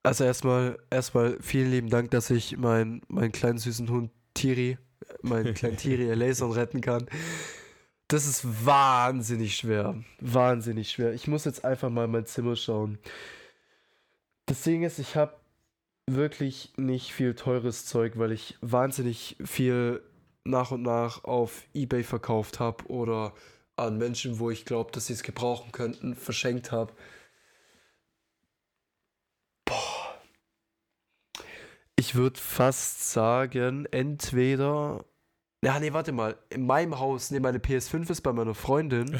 Also erstmal, erstmal vielen lieben Dank, dass ich meinen meinen kleinen süßen Hund Tiri, meinen kleinen Tiri Lason retten kann. Das ist wahnsinnig schwer. Wahnsinnig schwer. Ich muss jetzt einfach mal in mein Zimmer schauen. Das Ding ist, ich habe wirklich nicht viel teures Zeug, weil ich wahnsinnig viel nach und nach auf Ebay verkauft habe oder an Menschen, wo ich glaube, dass sie es gebrauchen könnten, verschenkt habe. Ich würde fast sagen, entweder. Ja, nee, warte mal. In meinem Haus, nee, meine PS5 ist bei meiner Freundin.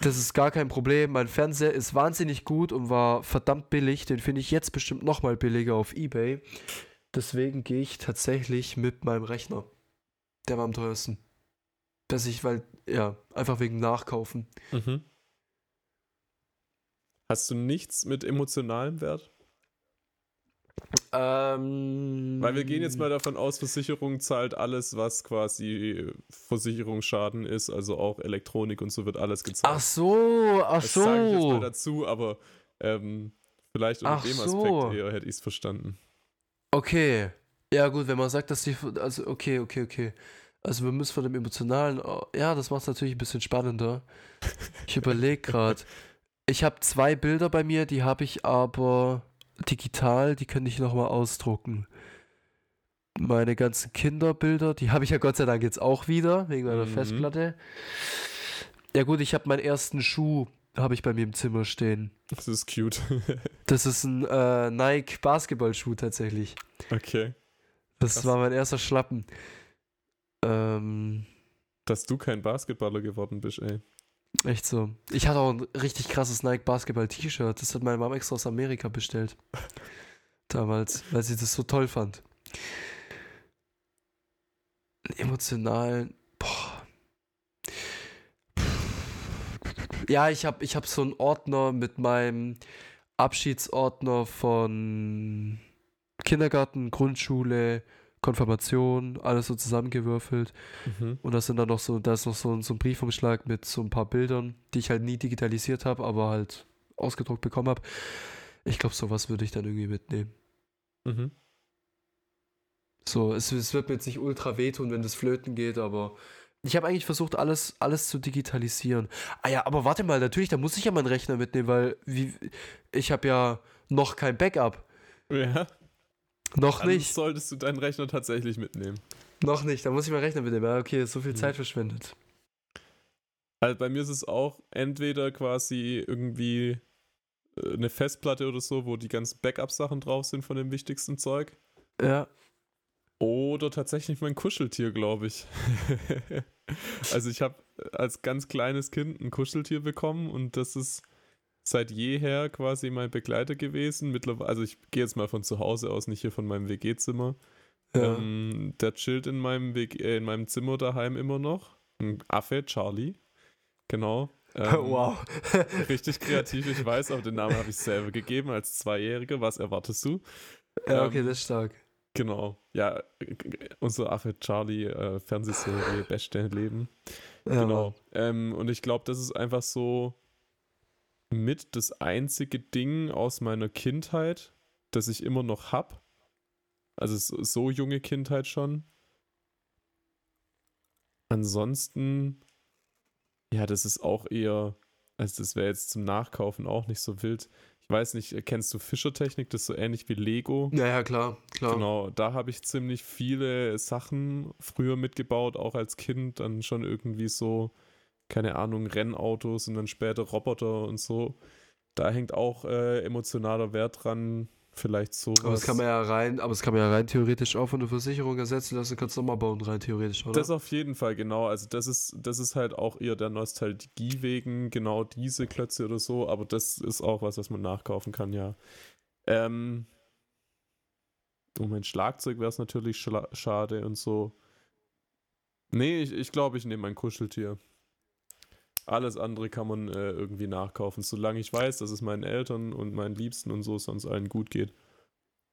Das ist gar kein Problem. Mein Fernseher ist wahnsinnig gut und war verdammt billig. Den finde ich jetzt bestimmt nochmal billiger auf Ebay. Deswegen gehe ich tatsächlich mit meinem Rechner. Der war am teuersten. Dass ich, weil, ja, einfach wegen Nachkaufen. Mhm. Hast du nichts mit emotionalem Wert? Ähm, Weil wir gehen jetzt mal davon aus, Versicherung zahlt alles, was quasi Versicherungsschaden ist, also auch Elektronik und so wird alles gezahlt. Ach so, ach das sage ich jetzt mal so. dazu, aber ähm, vielleicht unter Ach dem so. Aspekt eher hätte ich es verstanden. Okay. Ja, gut, wenn man sagt, dass die. Also, okay, okay, okay. Also, wir müssen von dem Emotionalen. oh, Ja, das macht es natürlich ein bisschen spannender. Ich überlege gerade. Ich habe zwei Bilder bei mir, die habe ich aber digital, die könnte ich nochmal ausdrucken. Meine ganzen Kinderbilder, die habe ich ja Gott sei Dank jetzt auch wieder, wegen meiner Mhm. Festplatte. Ja, gut, ich habe meinen ersten Schuh, habe ich bei mir im Zimmer stehen. Das ist cute. Das ist ein äh, Nike Basketballschuh tatsächlich. okay. Das Krass. war mein erster Schlappen. Ähm, Dass du kein Basketballer geworden bist, ey. Echt so. Ich hatte auch ein richtig krasses Nike Basketball T-Shirt. Das hat meine Mama extra aus Amerika bestellt. Damals, weil sie das so toll fand. Einen emotionalen. Boah. Ja, ich habe ich hab so einen Ordner mit meinem Abschiedsordner von Kindergarten, Grundschule, Konfirmation, alles so zusammengewürfelt. Mhm. Und das sind dann noch so, da ist noch so, ein- so ein Briefumschlag mit so ein paar Bildern, die ich halt nie digitalisiert habe, aber halt ausgedruckt bekommen habe. Ich glaube, sowas würde ich dann irgendwie mitnehmen. Mhm. So, es, es wird mir jetzt nicht ultra wehtun, wenn das flöten geht, aber ich habe eigentlich versucht, alles, alles zu digitalisieren. Ah ja, aber warte mal, natürlich, da muss ich ja meinen Rechner mitnehmen, weil wie, ich habe ja noch kein Backup. Ja, Noch dann nicht. solltest du deinen Rechner tatsächlich mitnehmen. Noch nicht, da muss ich meinen Rechner mitnehmen. Ja, okay, ist so viel Mhm. Zeit verschwendet. Also bei mir ist es auch entweder quasi irgendwie äh, eine Festplatte oder so, wo die ganzen Backup-Sachen drauf sind von dem wichtigsten Zeug. Ja. Oder tatsächlich mein Kuscheltier, glaube ich. also ich habe als ganz kleines Kind ein Kuscheltier bekommen und das ist seit jeher quasi mein Begleiter gewesen. Mittlerweile, also ich gehe jetzt mal von zu Hause aus, nicht hier von meinem WG-Zimmer. Ja. Ähm, der chillt in meinem, WG, äh, in meinem Zimmer daheim immer noch. Ein Affe, Charlie. Genau. Ähm, wow. Richtig kreativ, ich weiß, aber den Namen habe ich selber gegeben als Zweijähriger. Was erwartest du? Ja, okay, Ähm, das ist stark. Genau. Ja, unser Affe Charlie, äh, Fernsehserie, beste Leben. Ja, genau. Ähm, und ich glaube, das ist einfach so mit das einzige Ding aus meiner Kindheit, das ich immer noch hab. Also so, so junge Kindheit schon. Ansonsten, ja, das ist auch eher, also das wäre jetzt zum Nachkaufen auch nicht so wild. Ich weiß nicht, kennst du Fischertechnik? Das ist so ähnlich wie Lego. Ja, ja, klar, klar. Genau, da habe ich ziemlich viele Sachen früher mitgebaut, auch als Kind, dann schon irgendwie so, keine Ahnung, Rennautos und dann später Roboter und so. Da hängt auch äh, emotionaler Wert dran, vielleicht sowas. Aber das kann man ja rein, aber das kann man ja rein theoretisch auch von der Versicherung ersetzen lassen, kannst du nochmal bauen, rein theoretisch, oder? Das auf jeden Fall, genau. Also das ist, das ist halt auch eher der Nostalgie wegen, genau diese Klötze oder so, aber das ist auch was, was man nachkaufen kann, ja. Ähm, oh, mein Schlagzeug wäre es natürlich schla schade und so. Nee, ich, ich glaube, ich nehme mein Kuscheltier. Alles andere kann man äh, irgendwie nachkaufen. Solange ich weiß, dass es meinen Eltern und meinen Liebsten und so sonst allen gut geht,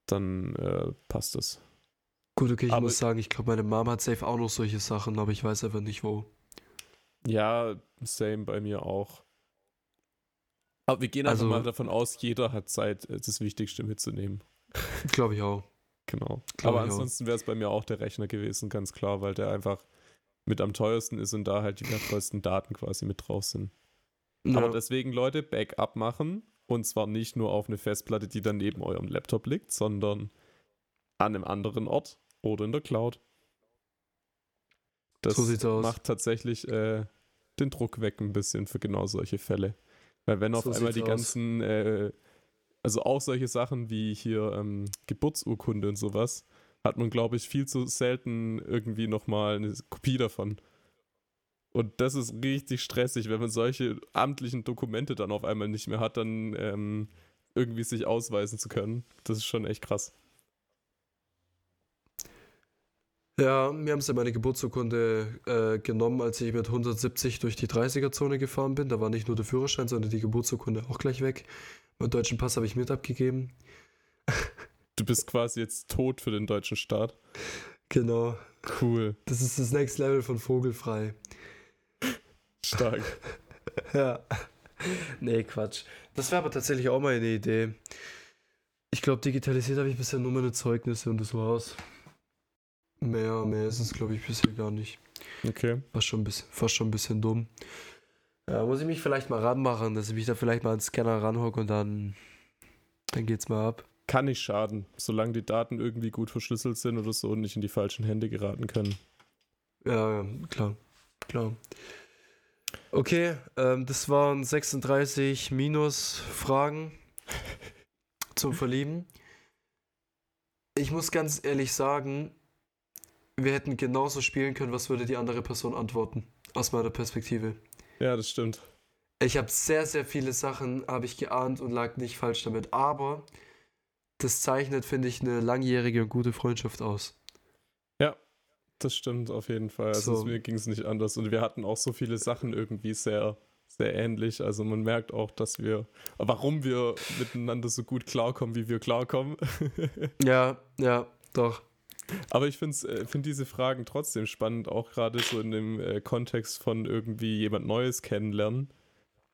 dann äh, passt das. Gut, okay, ich aber- muss sagen, ich glaube, meine Mama hat safe auch noch solche Sachen, aber ich weiß einfach nicht wo. Ja, same bei mir auch. Aber wir gehen einfach Also- mal davon aus, jeder hat Zeit, äh, das Wichtigste mitzunehmen. Glaube ich auch. Genau. Glaub Aber ansonsten wäre es bei mir auch der Rechner gewesen, ganz klar, weil der einfach mit am teuersten ist und da halt die wertvollsten Daten quasi mit drauf sind. Aber Ja. deswegen, Leute, Backup machen. Und zwar nicht nur auf eine Festplatte, die dann neben eurem Laptop liegt, sondern an einem anderen Ort oder in der Cloud. Das So sieht's aus. macht tatsächlich äh, den Druck weg ein bisschen für genau solche Fälle. Weil wenn auf So einmal die aus. ganzen, äh, also auch solche Sachen wie hier ähm, Geburtsurkunde und sowas, hat man, glaube ich, viel zu selten irgendwie nochmal eine Kopie davon. Und das ist richtig stressig, wenn man solche amtlichen Dokumente dann auf einmal nicht mehr hat, dann ähm, irgendwie sich ausweisen zu können. Das ist schon echt krass. Ja, mir haben sie meine Geburtsurkunde äh, genommen, als ich mit 170 durch die 30er-Zone gefahren bin. Da war nicht nur der Führerschein, sondern die Geburtsurkunde auch gleich weg. Meinen deutschen Pass habe ich mit abgegeben. Du bist quasi jetzt tot für den deutschen Staat. Genau. Cool. Das ist das Next Level von Vogelfrei. Stark. Ja. Nee, Quatsch. Das wäre aber tatsächlich auch mal eine Idee. Ich glaube, digitalisiert habe ich bisher nur meine Zeugnisse und das war's. Mehr, mehr ist es, glaube ich, bisher gar nicht. Okay. Fast schon ein bisschen, fast schon ein bisschen dumm. Ja, muss ich mich vielleicht mal ranmachen, dass ich mich da vielleicht mal an den Scanner ranhocke und dann, dann geht's mal ab. Kann nicht schaden, solange die Daten irgendwie gut verschlüsselt sind oder so und nicht in die falschen Hände geraten können. Ja, ja, klar, klar. Okay, ähm, das waren 36 Minus-Fragen zum Verlieben. Ich muss ganz ehrlich sagen, wir hätten genauso spielen können, was würde die andere Person antworten, aus meiner Perspektive. Ja, das stimmt. Ich habe sehr, sehr viele Sachen, habe ich geahnt und lag nicht falsch damit. Aber das zeichnet, finde ich, eine langjährige und gute Freundschaft aus. Das stimmt auf jeden Fall. Also So. mir ging es nicht anders. Und wir hatten auch so viele Sachen irgendwie sehr, sehr ähnlich. Also man merkt auch, dass wir, warum wir miteinander so gut klarkommen, wie wir klarkommen. Ja, ja, doch. Aber ich finde äh, find diese Fragen trotzdem spannend, auch gerade so in dem äh, Kontext von irgendwie jemand Neues kennenlernen,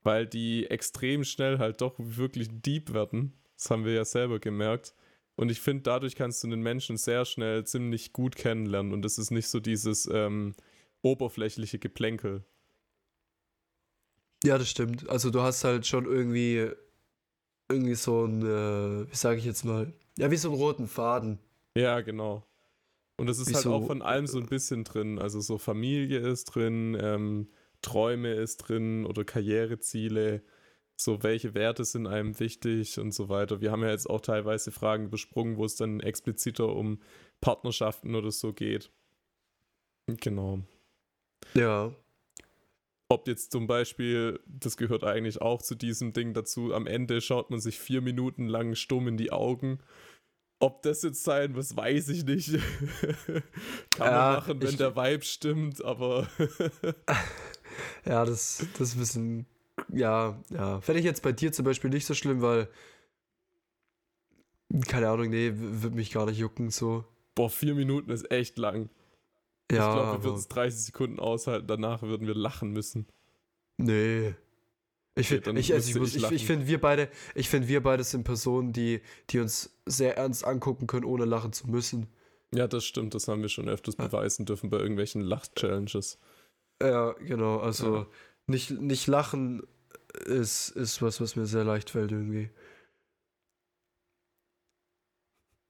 weil die extrem schnell halt doch wirklich deep werden. Das haben wir ja selber gemerkt. Und ich finde, dadurch kannst du den Menschen sehr schnell ziemlich gut kennenlernen. Und es ist nicht so dieses ähm, oberflächliche Geplänkel. Ja, das stimmt. Also du hast halt schon irgendwie, irgendwie so ein, äh, wie sage ich jetzt mal, ja, wie so einen roten Faden. Ja, genau. Und es ist Wie halt so- auch von allem so ein bisschen drin. Also so Familie ist drin, ähm, Träume ist drin oder Karriereziele. So, welche Werte sind einem wichtig und so weiter. Wir haben ja jetzt auch teilweise Fragen besprungen, wo es dann expliziter um Partnerschaften oder so geht. Genau. Ja. Ob jetzt zum Beispiel, das gehört eigentlich auch zu diesem Ding dazu, am Ende schaut man sich vier Minuten lang stumm in die Augen. Ob das jetzt sein muss, weiß ich nicht. Kann Ja, man machen, wenn der Vibe stimmt, aber Ja, das, das ist ein bisschen. Ja, ja. Fände ich jetzt bei dir zum Beispiel nicht so schlimm, weil. Keine Ahnung, nee, w- wird mich gar nicht jucken, so. boah, vier Minuten ist echt lang. Ja, ich glaube, wir würden es 30 Sekunden aushalten, danach würden wir lachen müssen. Nee. Ich Okay, finde, dann ich, also ich, muss- ich ich finde, wir beide, ich finde, wir beide sind Personen, die, die uns sehr ernst angucken können, ohne lachen zu müssen. Ja, das stimmt, das haben wir schon öfters Ja. beweisen dürfen bei irgendwelchen Lach-Challenges. Ja, genau. Also Ja. nicht, nicht lachen ist, ist was, was mir sehr leicht fällt irgendwie.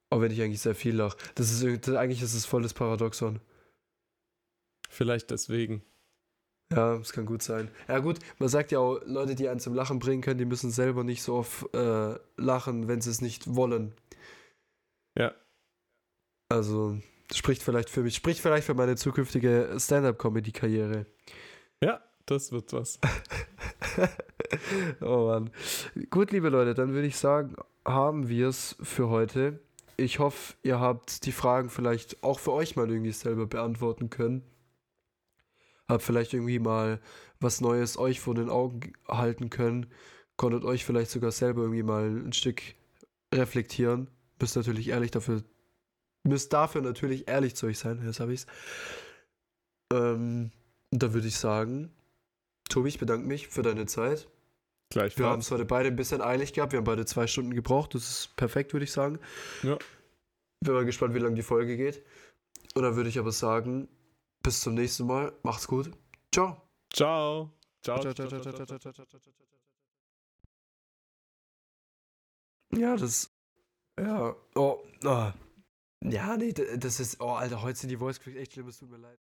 Auch wenn ich eigentlich sehr viel lache. Das ist eigentlich ist es volles Paradoxon. Vielleicht deswegen. Ja, das kann gut sein. Ja, gut, man sagt ja auch, Leute, die einen zum Lachen bringen können, die müssen selber nicht so oft äh, lachen, wenn sie es nicht wollen. Ja. Also, das spricht vielleicht für mich, spricht vielleicht für meine zukünftige Stand-up-Comedy-Karriere. Ja, das wird was. oh Mann. Gut, liebe Leute, dann würde ich sagen, haben wir es für heute. Ich hoffe, ihr habt die Fragen vielleicht auch für euch mal irgendwie selber beantworten können. Habt vielleicht irgendwie mal was Neues euch vor den Augen halten können. Konntet euch vielleicht sogar selber irgendwie mal ein Stück reflektieren. Müsst natürlich ehrlich dafür, müsst dafür natürlich ehrlich zu euch sein. Jetzt habe ich's. Ähm, da würde ich sagen, Tobi, ich bedanke mich für deine Zeit. Gleich. Wir haben es heute beide ein bisschen eilig gehabt. Wir haben beide zwei Stunden gebraucht. Das ist perfekt, würde ich sagen. Ja. Bin mal gespannt, wie lange die Folge geht. Und dann würde ich aber sagen, bis zum nächsten Mal. Macht's gut. Ciao. Ciao. Ciao. ciao, ciao, ciao, ciao, ciao, ciao, ciao, ciao. Ja, das. Ja. Oh. oh. Ja, nee, das ist. Oh, Alter, heute sind die Voice Cracks echt schlimm. Es tut mir leid.